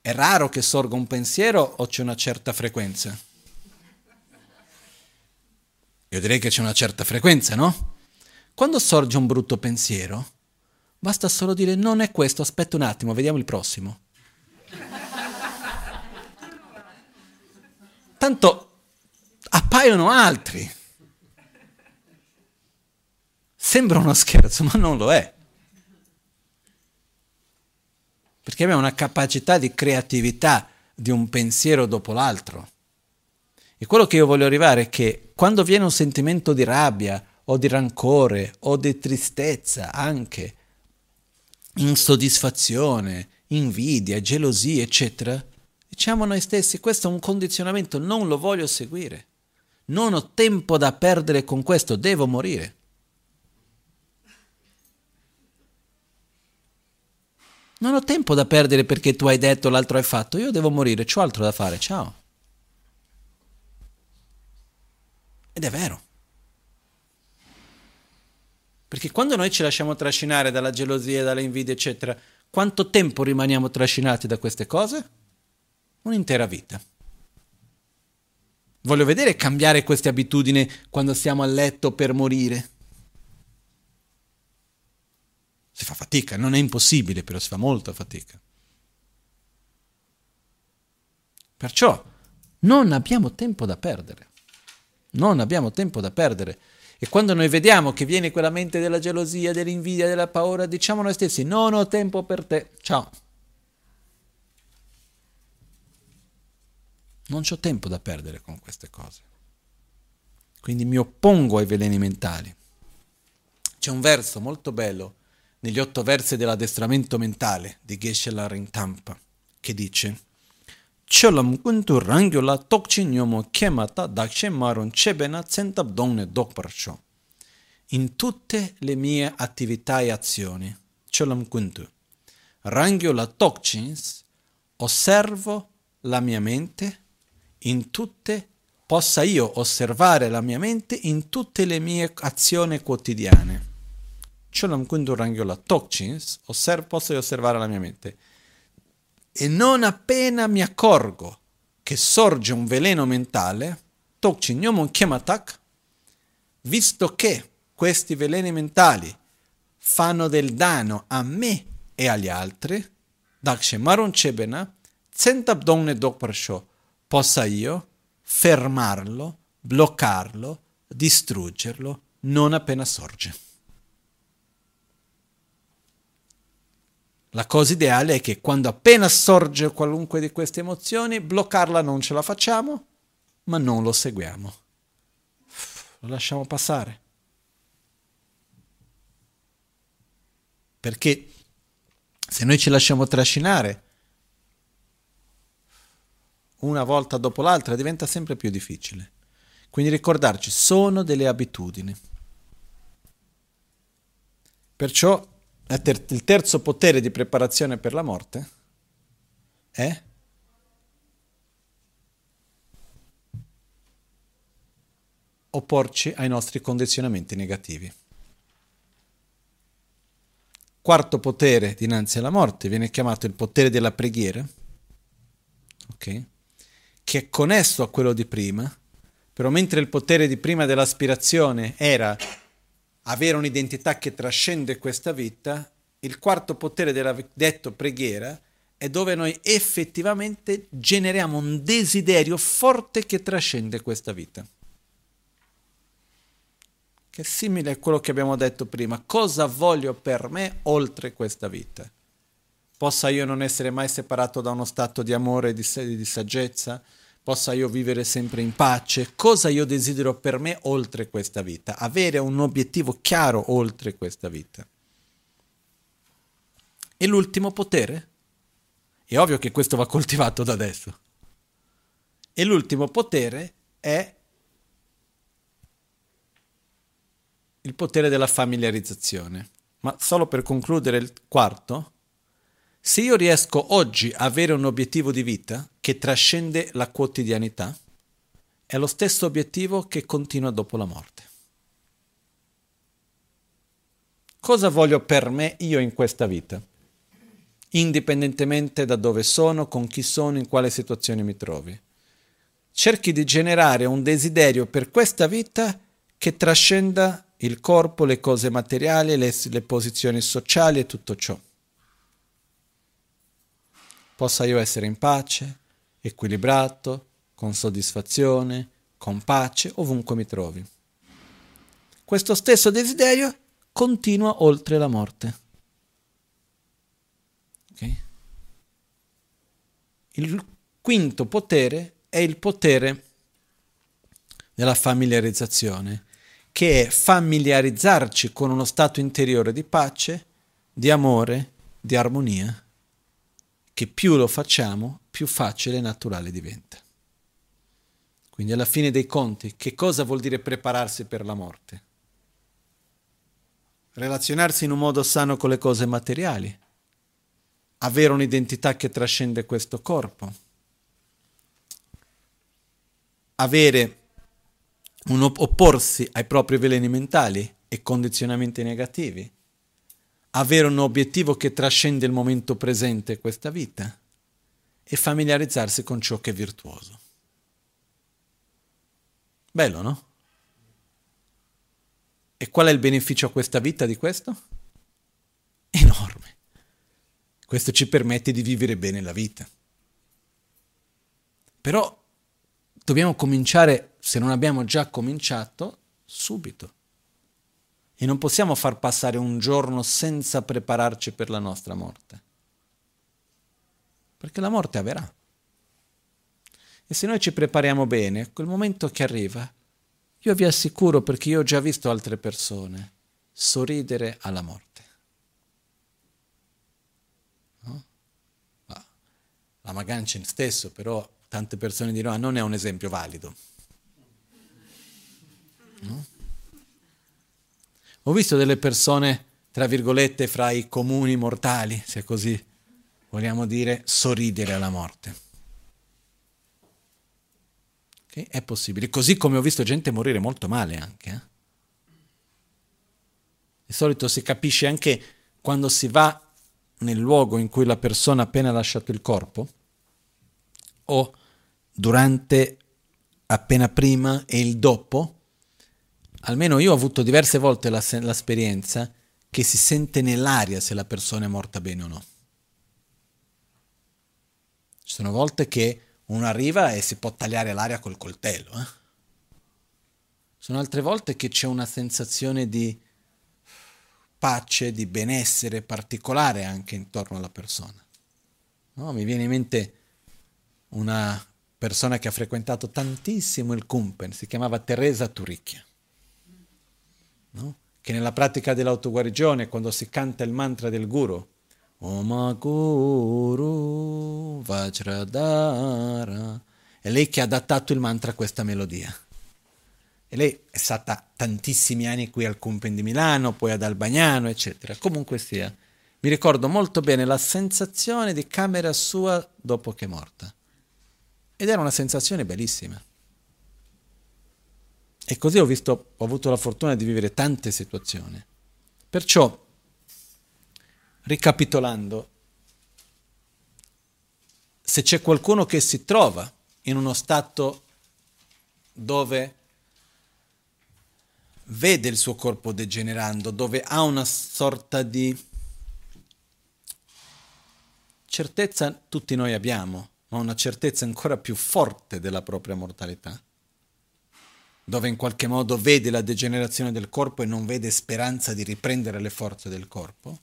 È raro che sorga un pensiero o c'è una certa frequenza? Io direi che c'è una certa frequenza, no? Quando sorge un brutto pensiero, basta solo dire non è questo, aspetta un attimo, vediamo il prossimo. Tanto appaiono altri. Sembra uno scherzo, ma non lo è. Perché abbiamo una capacità di creatività di un pensiero dopo l'altro. E quello che io voglio arrivare è che quando viene un sentimento di rabbia o di rancore o di tristezza anche, insoddisfazione, invidia, gelosia, eccetera, diciamo a noi stessi questo è un condizionamento, non lo voglio seguire. Non ho tempo da perdere con questo, devo morire. Non ho tempo da perdere perché tu hai detto l'altro hai fatto, io devo morire, ho altro da fare, ciao. Ed è vero. Perché quando noi ci lasciamo trascinare dalla gelosia, dalle invidie, eccetera, quanto tempo rimaniamo trascinati da queste cose? Un'intera vita. Voglio vedere cambiare queste abitudini quando siamo a letto per morire. Si fa fatica, non è impossibile, però si fa molta fatica. Perciò non abbiamo tempo da perdere. Non abbiamo tempo da perdere. E quando noi vediamo che viene quella mente della gelosia, dell'invidia, della paura, diciamo noi stessi, non ho tempo per te, ciao. Non ho tempo da perdere con queste cose. Quindi mi oppongo ai veleni mentali. C'è un verso molto bello negli otto versi dell'addestramento mentale di Geshe Rintampa, che dice Cholam kuntu rangyola tokchi nyomo kemata dakshe maron chebena centab donne dokparcho. In tutte le mie attività e azioni, Cholam kuntu, rangyola tokchins, osservo la mia mente in tutte, possa io osservare la mia mente in tutte le mie azioni quotidiane. Cholam Kundu Rangyola Tokchins, posso osservare la mia mente. E non appena mi accorgo che sorge un veleno mentale, visto che questi veleni mentali fanno del danno a me e agli altri, Dakshe Maron Chebena, Zentab Donne Dokparsho, possa io fermarlo, bloccarlo, distruggerlo non appena sorge. La cosa ideale è che quando appena sorge qualunque di queste emozioni, bloccarla non ce la facciamo, ma non lo seguiamo. Lo lasciamo passare. Perché se noi ci lasciamo trascinare una volta dopo l'altra diventa sempre più difficile. Quindi ricordarci, sono delle abitudini. Perciò il terzo potere di preparazione per la morte è opporci ai nostri condizionamenti negativi. Quarto potere dinanzi alla morte viene chiamato il potere della preghiera, okay? che è connesso a quello di prima, però mentre il potere di prima dell'aspirazione era avere un'identità che trascende questa vita, il quarto potere della detto preghiera è dove noi effettivamente generiamo un desiderio forte che trascende questa vita. Che è simile a quello che abbiamo detto prima. Cosa voglio per me oltre questa vita? Possa io non essere mai separato da uno stato di amore e di, di saggezza? Possa io vivere sempre in pace, cosa io desidero per me oltre questa vita, avere un obiettivo chiaro oltre questa vita. E l'ultimo potere? È ovvio che questo va coltivato da adesso. E l'ultimo potere è il potere della familiarizzazione. Ma solo per concludere il quarto, se io riesco oggi a avere un obiettivo di vita che trascende la quotidianità, è lo stesso obiettivo che continua dopo la morte. Cosa voglio per me io in questa vita? Indipendentemente da dove sono, con chi sono, in quale situazione mi trovi. Cerchi di generare un desiderio per questa vita che trascenda il corpo, le cose materiali, le, le posizioni sociali e tutto ciò. Possa io essere in pace, equilibrato, con soddisfazione, con pace, ovunque mi trovi. Questo stesso desiderio continua oltre la morte. Okay? Il quinto potere è il potere della familiarizzazione, che è familiarizzarci con uno stato interiore di pace, di amore, di armonia, che più lo facciamo, più facile e naturale diventa. Quindi alla fine dei conti, che cosa vuol dire prepararsi per la morte? Relazionarsi in un modo sano con le cose materiali, avere un'identità che trascende questo corpo, avere un opporsi ai propri veleni mentali e condizionamenti negativi, avere un obiettivo che trascende il momento presente questa vita e familiarizzarsi con ciò che è virtuoso. Bello, no? E qual è il beneficio a questa vita di questo? Enorme. Questo ci permette di vivere bene la vita. Però dobbiamo cominciare, se non abbiamo già cominciato, subito. E non possiamo far passare un giorno senza prepararci per la nostra morte. Perché la morte avverrà. E se noi ci prepariamo bene, quel momento che arriva, io vi assicuro, perché io ho già visto altre persone, sorridere alla morte. No? La Magancin stesso, però, tante persone diranno, ah, non è un esempio valido. No? Ho visto delle persone, tra virgolette, fra i comuni mortali, se così vogliamo dire, sorridere alla morte. Okay? È possibile. Così come ho visto gente morire molto male anche. Eh? Di solito si capisce anche quando si va nel luogo in cui la persona ha appena lasciato il corpo o durante, appena prima e il dopo almeno io ho avuto diverse volte l'esperienza che si sente nell'aria se la persona è morta bene o no. Ci sono volte che uno arriva e si può tagliare l'aria col coltello. Eh? Sono altre volte che c'è una sensazione di pace, di benessere particolare anche intorno alla persona. No? Mi viene in mente una persona che ha frequentato tantissimo il Kumpen, si chiamava Teresa Turicchia no? che nella pratica dell'autoguarigione, quando si canta il mantra del guru, Oma Guru Vajradara, è lei che ha adattato il mantra a questa melodia. E lei è stata tantissimi anni qui al Cumpen di Milano, poi ad Albagnano, eccetera. Comunque sia, mi ricordo molto bene la sensazione di camera sua dopo che è morta. Ed era una sensazione bellissima. E così ho, visto, ho avuto la fortuna di vivere tante situazioni. Perciò, ricapitolando, se c'è qualcuno che si trova in uno stato dove vede il suo corpo degenerando, dove ha una sorta di certezza, tutti noi abbiamo, ma una certezza ancora più forte della propria mortalità dove in qualche modo vede la degenerazione del corpo e non vede speranza di riprendere le forze del corpo,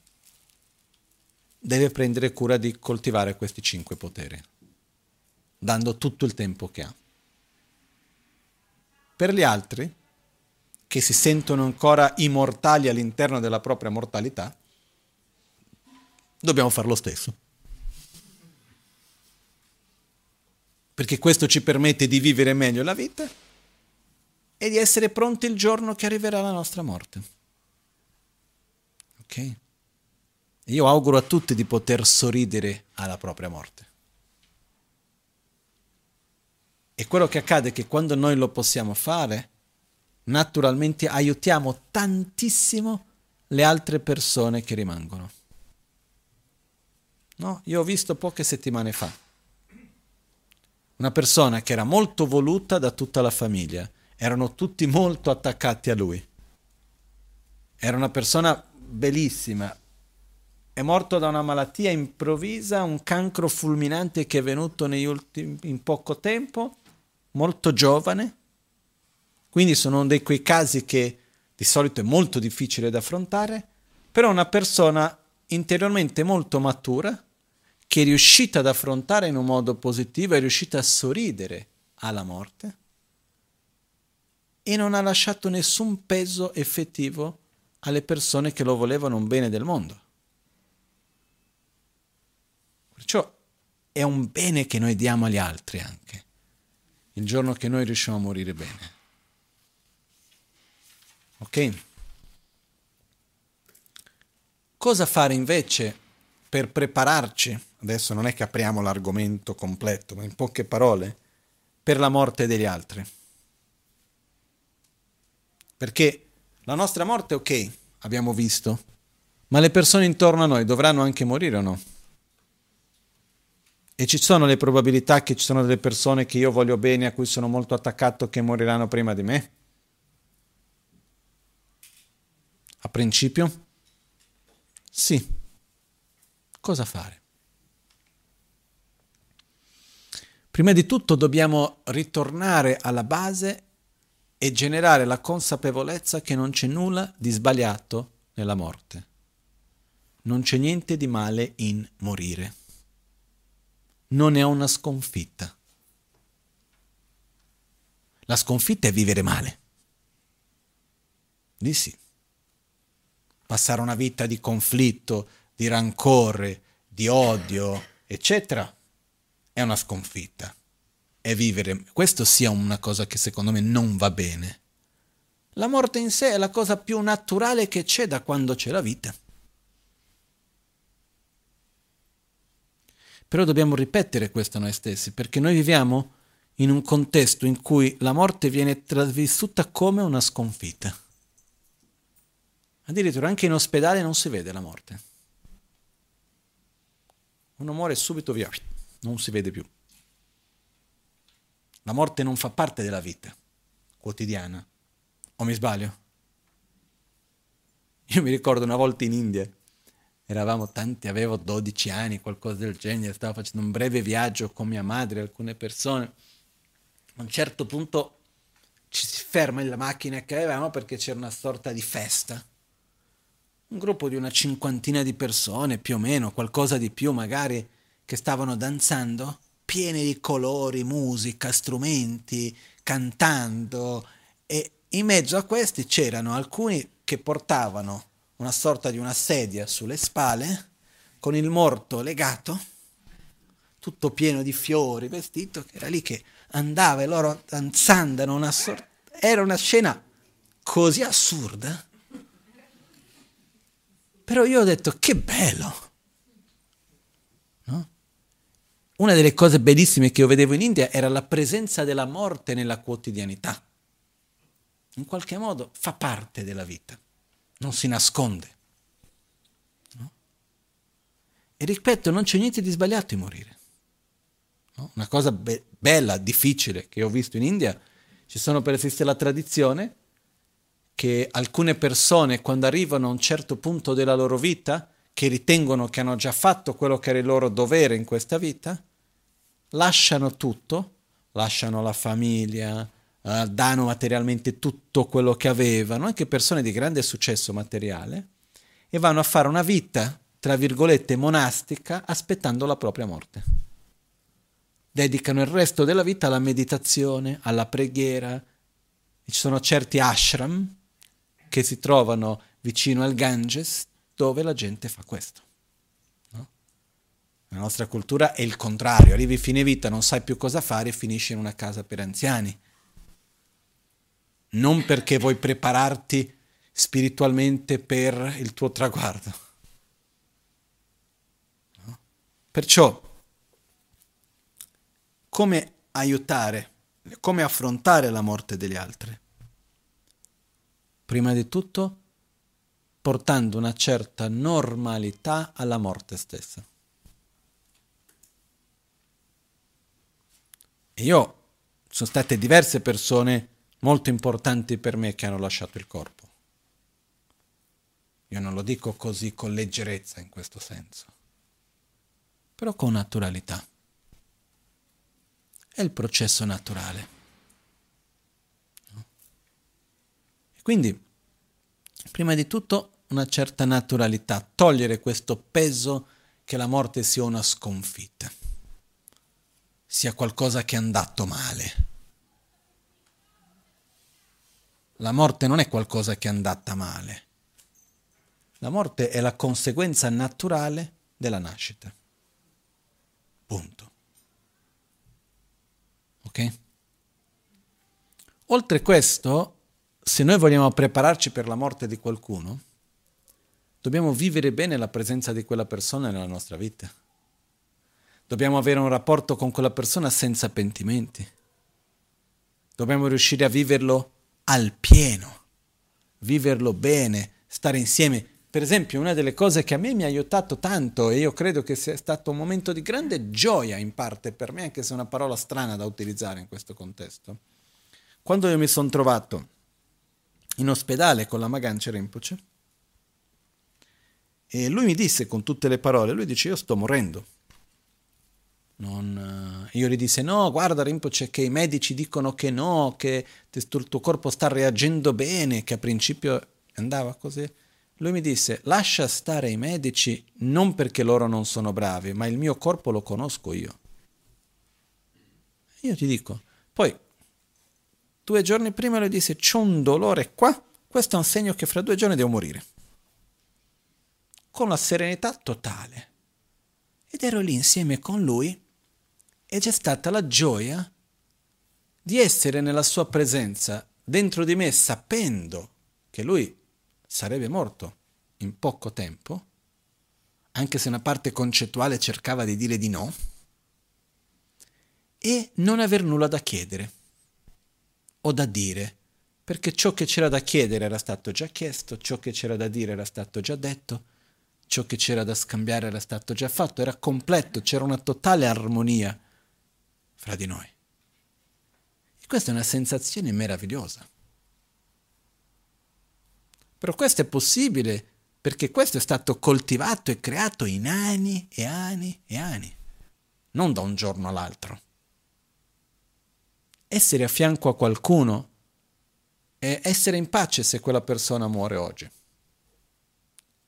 deve prendere cura di coltivare questi cinque poteri, dando tutto il tempo che ha. Per gli altri, che si sentono ancora immortali all'interno della propria mortalità, dobbiamo fare lo stesso. perché questo ci permette di vivere meglio la vita e di essere pronti il giorno che arriverà la nostra morte. Ok? Io auguro a tutti di poter sorridere alla propria morte. E quello che accade è che quando noi lo possiamo fare, naturalmente aiutiamo tantissimo le altre persone che rimangono. No? Io ho visto poche settimane fa una persona che era molto voluta da tutta la famiglia, erano tutti molto attaccati a lui. Era una persona bellissima, è morto da una malattia improvvisa, un cancro fulminante che è venuto ultimi, in poco tempo, molto giovane. Quindi sono uno di quei casi che di solito è molto difficile da affrontare, però una persona interiormente molto matura, che è riuscita ad affrontare in un modo positivo, è riuscita a sorridere alla morte e non ha lasciato nessun peso effettivo alle persone che lo volevano un bene del mondo. Perciò è un bene che noi diamo agli altri anche, il giorno che noi riusciamo a morire bene. Ok? Cosa fare invece per prepararci? Adesso non è che apriamo l'argomento completo, ma in poche parole, per la morte degli altri. Perché la nostra morte, ok, abbiamo visto, ma le persone intorno a noi dovranno anche morire o no? E ci sono le probabilità che ci sono delle persone che io voglio bene, a cui sono molto attaccato, che moriranno prima di me? A principio? Sì. Cosa fare? Prima di tutto dobbiamo ritornare alla base e generare la consapevolezza che non c'è nulla di sbagliato nella morte. Non c'è niente di male in morire. Non è una sconfitta. La sconfitta è vivere male. Di sì passare una vita di conflitto, di rancore, di odio, eccetera, è una sconfitta. E vivere, questo sia una cosa che secondo me non va bene. La morte in sé è la cosa più naturale che c'è da quando c'è la vita. Però dobbiamo ripetere questo noi stessi, perché noi viviamo in un contesto in cui la morte viene trasvissuta come una sconfitta. Addirittura anche in ospedale non si vede la morte. Uno muore subito via, non si vede più. La morte non fa parte della vita quotidiana. O mi sbaglio? Io mi ricordo una volta in India, eravamo tanti, avevo 12 anni, qualcosa del genere, stavo facendo un breve viaggio con mia madre e alcune persone. A un certo punto ci si ferma la macchina che avevamo perché c'era una sorta di festa un gruppo di una cinquantina di persone, più o meno, qualcosa di più magari, che stavano danzando, pieni di colori, musica, strumenti, cantando e in mezzo a questi c'erano alcuni che portavano una sorta di una sedia sulle spalle, con il morto legato, tutto pieno di fiori, vestito, che era lì che andava e loro danzando, una sorta... era una scena così assurda però io ho detto, che bello! No? Una delle cose bellissime che io vedevo in India era la presenza della morte nella quotidianità. In qualche modo fa parte della vita, non si nasconde. No? E ripeto, non c'è niente di sbagliato in morire. No? Una cosa be- bella, difficile che ho visto in India, ci sono per esistere la tradizione che alcune persone quando arrivano a un certo punto della loro vita, che ritengono che hanno già fatto quello che era il loro dovere in questa vita, lasciano tutto, lasciano la famiglia, eh, danno materialmente tutto quello che avevano, anche persone di grande successo materiale, e vanno a fare una vita, tra virgolette, monastica, aspettando la propria morte. Dedicano il resto della vita alla meditazione, alla preghiera. Ci sono certi ashram, che si trovano vicino al Ganges dove la gente fa questo. No? Nella nostra cultura è il contrario, arrivi fine vita, non sai più cosa fare e finisci in una casa per anziani. Non perché vuoi prepararti spiritualmente per il tuo traguardo. No? Perciò, come aiutare, come affrontare la morte degli altri? Prima di tutto, portando una certa normalità alla morte stessa. E io sono state diverse persone molto importanti per me che hanno lasciato il corpo. Io non lo dico così con leggerezza in questo senso, però con naturalità. È il processo naturale. E quindi, prima di tutto, una certa naturalità, togliere questo peso che la morte sia una sconfitta, sia qualcosa che è andato male. La morte non è qualcosa che è andata male. La morte è la conseguenza naturale della nascita. Punto. Ok? Oltre questo, se noi vogliamo prepararci per la morte di qualcuno, Dobbiamo vivere bene la presenza di quella persona nella nostra vita. Dobbiamo avere un rapporto con quella persona senza pentimenti. Dobbiamo riuscire a viverlo al pieno, viverlo bene, stare insieme. Per esempio, una delle cose che a me mi ha aiutato tanto e io credo che sia stato un momento di grande gioia in parte per me, anche se è una parola strana da utilizzare in questo contesto, quando io mi sono trovato in ospedale con la Magancia Rinpoche, e lui mi disse con tutte le parole, lui dice io sto morendo. Non, io gli disse no, guarda Rinpoche che i medici dicono che no, che il tuo corpo sta reagendo bene, che a principio andava così. Lui mi disse lascia stare i medici non perché loro non sono bravi, ma il mio corpo lo conosco io. Io ti dico, poi due giorni prima lui disse c'ho un dolore qua, questo è un segno che fra due giorni devo morire con la serenità totale. Ed ero lì insieme con lui e c'è stata la gioia di essere nella sua presenza dentro di me sapendo che lui sarebbe morto in poco tempo, anche se una parte concettuale cercava di dire di no, e non aver nulla da chiedere o da dire, perché ciò che c'era da chiedere era stato già chiesto, ciò che c'era da dire era stato già detto, ciò che c'era da scambiare era stato già fatto, era completo, c'era una totale armonia fra di noi. E questa è una sensazione meravigliosa. Però questo è possibile perché questo è stato coltivato e creato in anni e anni e anni, non da un giorno all'altro. Essere a fianco a qualcuno è essere in pace se quella persona muore oggi.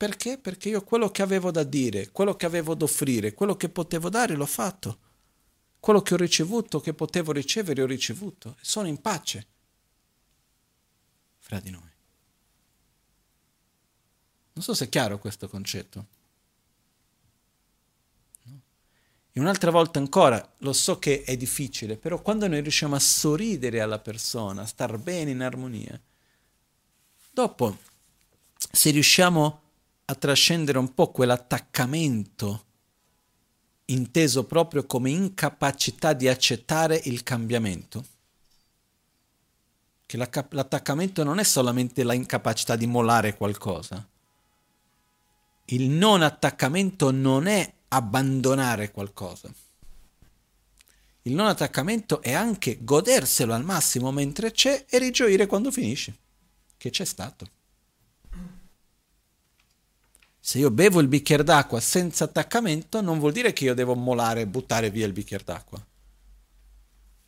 Perché? Perché io quello che avevo da dire, quello che avevo da offrire, quello che potevo dare l'ho fatto. Quello che ho ricevuto, che potevo ricevere, ho ricevuto. Sono in pace fra di noi. Non so se è chiaro questo concetto. E un'altra volta ancora, lo so che è difficile, però quando noi riusciamo a sorridere alla persona, a star bene in armonia, dopo, se riusciamo a trascendere un po' quell'attaccamento inteso proprio come incapacità di accettare il cambiamento. Che l'attaccamento non è solamente la incapacità di mollare qualcosa. Il non attaccamento non è abbandonare qualcosa. Il non attaccamento è anche goderselo al massimo mentre c'è e rigioire quando finisce, che c'è stato. Se io bevo il bicchiere d'acqua senza attaccamento, non vuol dire che io devo molare e buttare via il bicchiere d'acqua.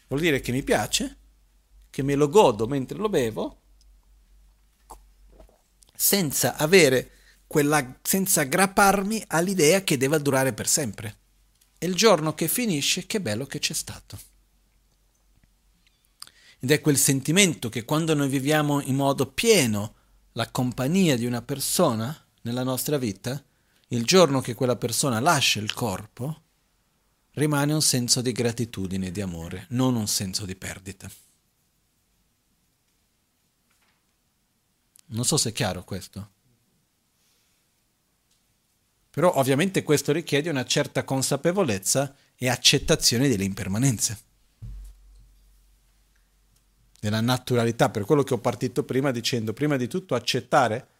Vuol dire che mi piace, che me lo godo mentre lo bevo, senza avere quella, senza aggrapparmi all'idea che deve durare per sempre. E il giorno che finisce, che bello che c'è stato. Ed è quel sentimento che quando noi viviamo in modo pieno la compagnia di una persona, nella nostra vita, il giorno che quella persona lascia il corpo, rimane un senso di gratitudine e di amore, non un senso di perdita. Non so se è chiaro questo. Però ovviamente questo richiede una certa consapevolezza e accettazione delle impermanenze, della naturalità, per quello che ho partito prima dicendo, prima di tutto accettare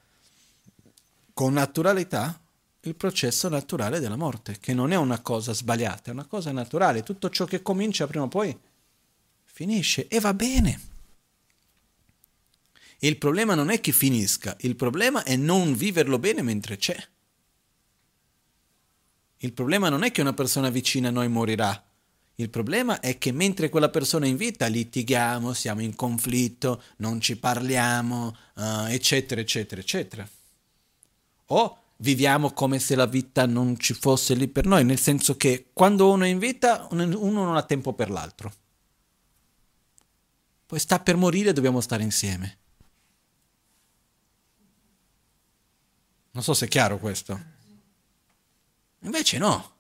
con naturalità il processo naturale della morte, che non è una cosa sbagliata, è una cosa naturale. Tutto ciò che comincia prima o poi finisce e va bene. Il problema non è che finisca, il problema è non viverlo bene mentre c'è. Il problema non è che una persona vicina a noi morirà. Il problema è che mentre quella persona è in vita litighiamo, siamo in conflitto, non ci parliamo, uh, eccetera, eccetera, eccetera. O viviamo come se la vita non ci fosse lì per noi, nel senso che quando uno è in vita uno non ha tempo per l'altro. Poi sta per morire e dobbiamo stare insieme. Non so se è chiaro questo. Invece no.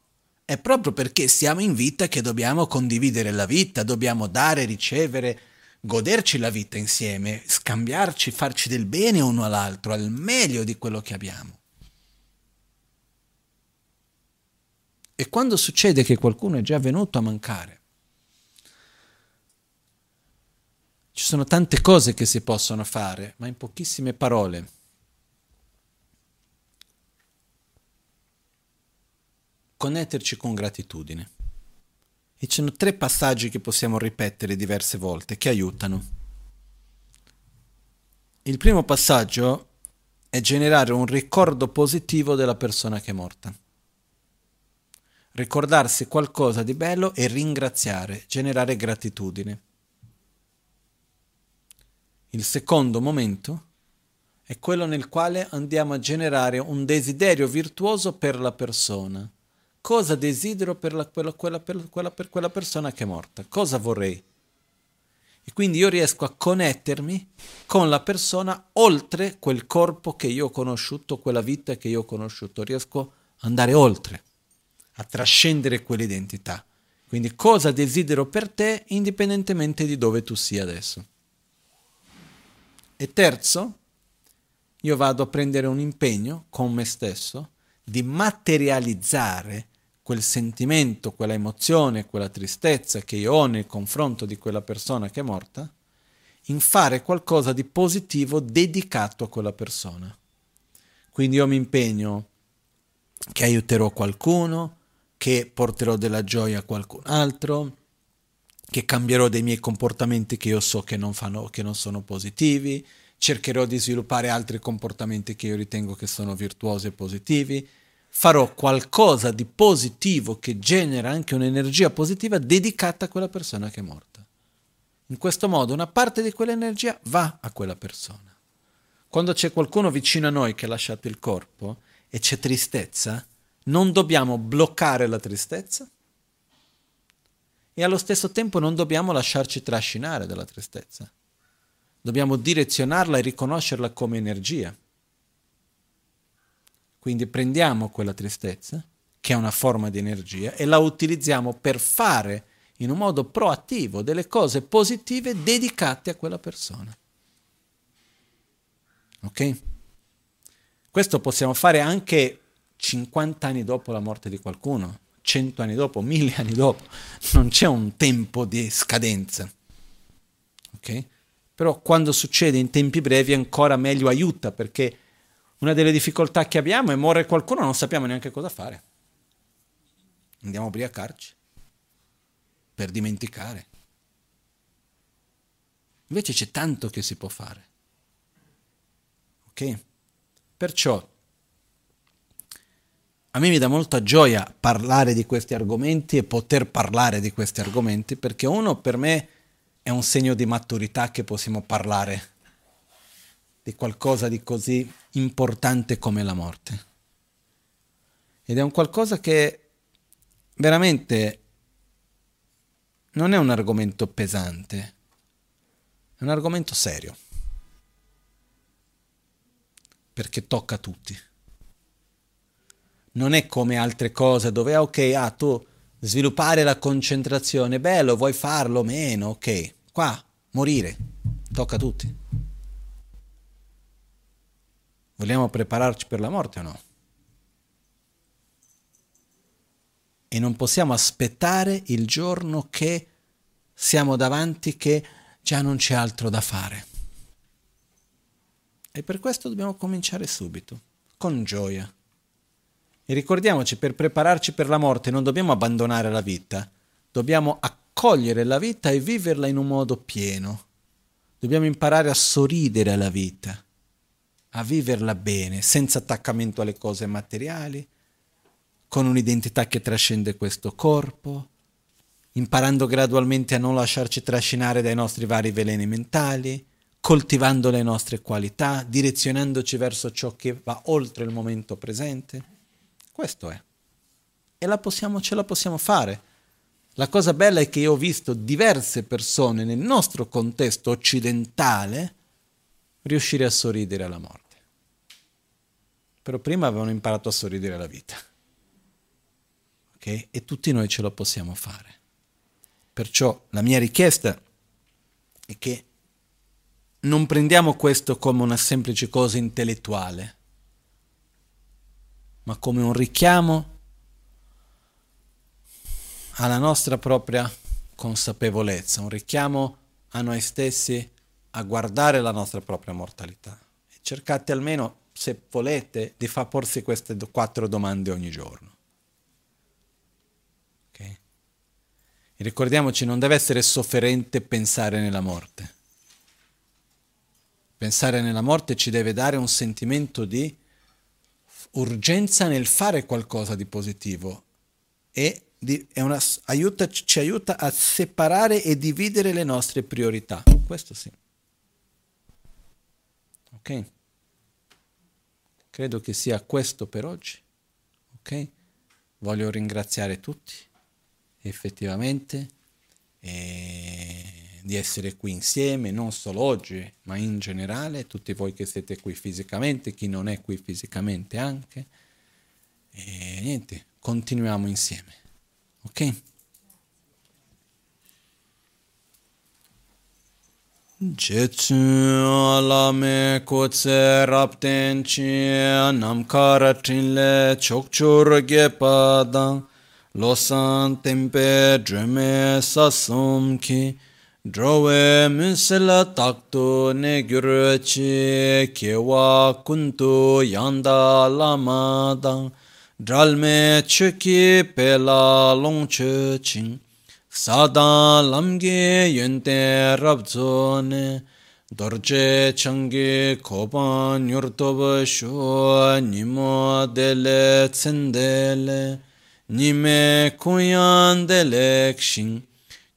È proprio perché siamo in vita che dobbiamo condividere la vita, dobbiamo dare, ricevere, goderci la vita insieme, scambiarci, farci del bene uno all'altro, al meglio di quello che abbiamo. E quando succede che qualcuno è già venuto a mancare, ci sono tante cose che si possono fare, ma in pochissime parole. Connetterci con gratitudine. E ci sono tre passaggi che possiamo ripetere diverse volte che aiutano. Il primo passaggio è generare un ricordo positivo della persona che è morta ricordarsi qualcosa di bello e ringraziare, generare gratitudine. Il secondo momento è quello nel quale andiamo a generare un desiderio virtuoso per la persona. Cosa desidero per, la, quella, quella, per, quella, per quella persona che è morta? Cosa vorrei? E quindi io riesco a connettermi con la persona oltre quel corpo che io ho conosciuto, quella vita che io ho conosciuto. Riesco ad andare oltre a trascendere quell'identità. Quindi cosa desidero per te indipendentemente di dove tu sia adesso. E terzo, io vado a prendere un impegno con me stesso di materializzare quel sentimento, quella emozione, quella tristezza che io ho nei confronto di quella persona che è morta, in fare qualcosa di positivo dedicato a quella persona. Quindi io mi impegno che aiuterò qualcuno, che porterò della gioia a qualcun altro, che cambierò dei miei comportamenti che io so che non, fanno, che non sono positivi, cercherò di sviluppare altri comportamenti che io ritengo che sono virtuosi e positivi, farò qualcosa di positivo che genera anche un'energia positiva dedicata a quella persona che è morta. In questo modo una parte di quell'energia va a quella persona. Quando c'è qualcuno vicino a noi che ha lasciato il corpo e c'è tristezza, non dobbiamo bloccare la tristezza e allo stesso tempo non dobbiamo lasciarci trascinare dalla tristezza. Dobbiamo direzionarla e riconoscerla come energia. Quindi prendiamo quella tristezza, che è una forma di energia, e la utilizziamo per fare in un modo proattivo delle cose positive dedicate a quella persona. Ok? Questo possiamo fare anche 50 anni dopo la morte di qualcuno, 100 anni dopo, 1000 anni dopo, non c'è un tempo di scadenza. Ok? Però quando succede in tempi brevi ancora meglio aiuta perché una delle difficoltà che abbiamo è morire qualcuno non sappiamo neanche cosa fare. Andiamo a ubriacarci per dimenticare. Invece c'è tanto che si può fare. Ok? Perciò a me mi dà molta gioia parlare di questi argomenti e poter parlare di questi argomenti perché uno per me è un segno di maturità che possiamo parlare di qualcosa di così importante come la morte. Ed è un qualcosa che veramente non è un argomento pesante, è un argomento serio, perché tocca a tutti non è come altre cose dove, ah, ok, ah, tu sviluppare la concentrazione, bello, vuoi farlo meno, ok, qua, morire, tocca a tutti. Vogliamo prepararci per la morte o no? E non possiamo aspettare il giorno che siamo davanti che già non c'è altro da fare. E per questo dobbiamo cominciare subito, con gioia. E ricordiamoci, per prepararci per la morte non dobbiamo abbandonare la vita, dobbiamo accogliere la vita e viverla in un modo pieno. Dobbiamo imparare a sorridere alla vita, a viverla bene, senza attaccamento alle cose materiali, con un'identità che trascende questo corpo, imparando gradualmente a non lasciarci trascinare dai nostri vari veleni mentali, coltivando le nostre qualità, direzionandoci verso ciò che va oltre il momento presente. Questo è. E la possiamo, ce la possiamo fare. La cosa bella è che io ho visto diverse persone nel nostro contesto occidentale riuscire a sorridere alla morte. Però prima avevano imparato a sorridere alla vita. Okay? E tutti noi ce lo possiamo fare. Perciò la mia richiesta è che non prendiamo questo come una semplice cosa intellettuale, ma come un richiamo alla nostra propria consapevolezza, un richiamo a noi stessi a guardare la nostra propria mortalità. Cercate almeno, se volete, di far porsi queste quattro domande ogni giorno. Okay? E ricordiamoci, non deve essere sofferente pensare nella morte. Pensare nella morte ci deve dare un sentimento di urgenza nel fare qualcosa di positivo e di, una, aiuta, ci aiuta a separare e dividere le nostre priorità. Questo sì. Ok? Credo che sia questo per oggi. Ok? Voglio ringraziare tutti, effettivamente. E di essere qui insieme, non solo oggi, ma in generale, tutti voi che siete qui fisicamente, chi non è qui fisicamente anche. E niente, continuiamo insieme. Ok? Jetsu alame kotse rapten chi namkara trinle chokchur gepadang losan tempe dreme sasum ki Drowe munsela takto ne kewa kuntu yanda lama dang dralme chuki pela longche ching sadan lamge yente rabzo ne dorje changi koban yurtob shu nimo dele tsendele. Nime kuyan delek shing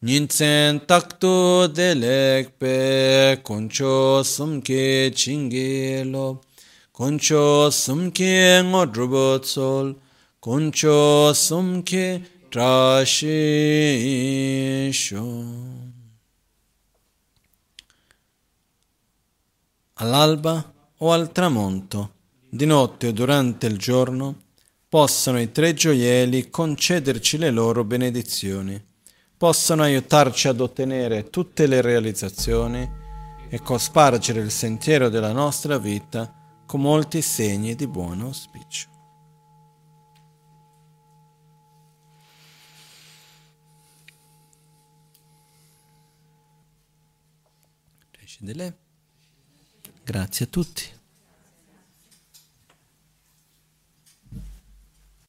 Nintsen takto delek pe koncho sumke chinge lo koncho sumke ngodrubo tsol koncho sumke trashisho All'alba o al tramonto, di notte o durante il giorno, possano i tre gioielli concederci le loro benedizioni possano aiutarci ad ottenere tutte le realizzazioni e cospargere il sentiero della nostra vita con molti segni di buon auspicio. Grazie a tutti.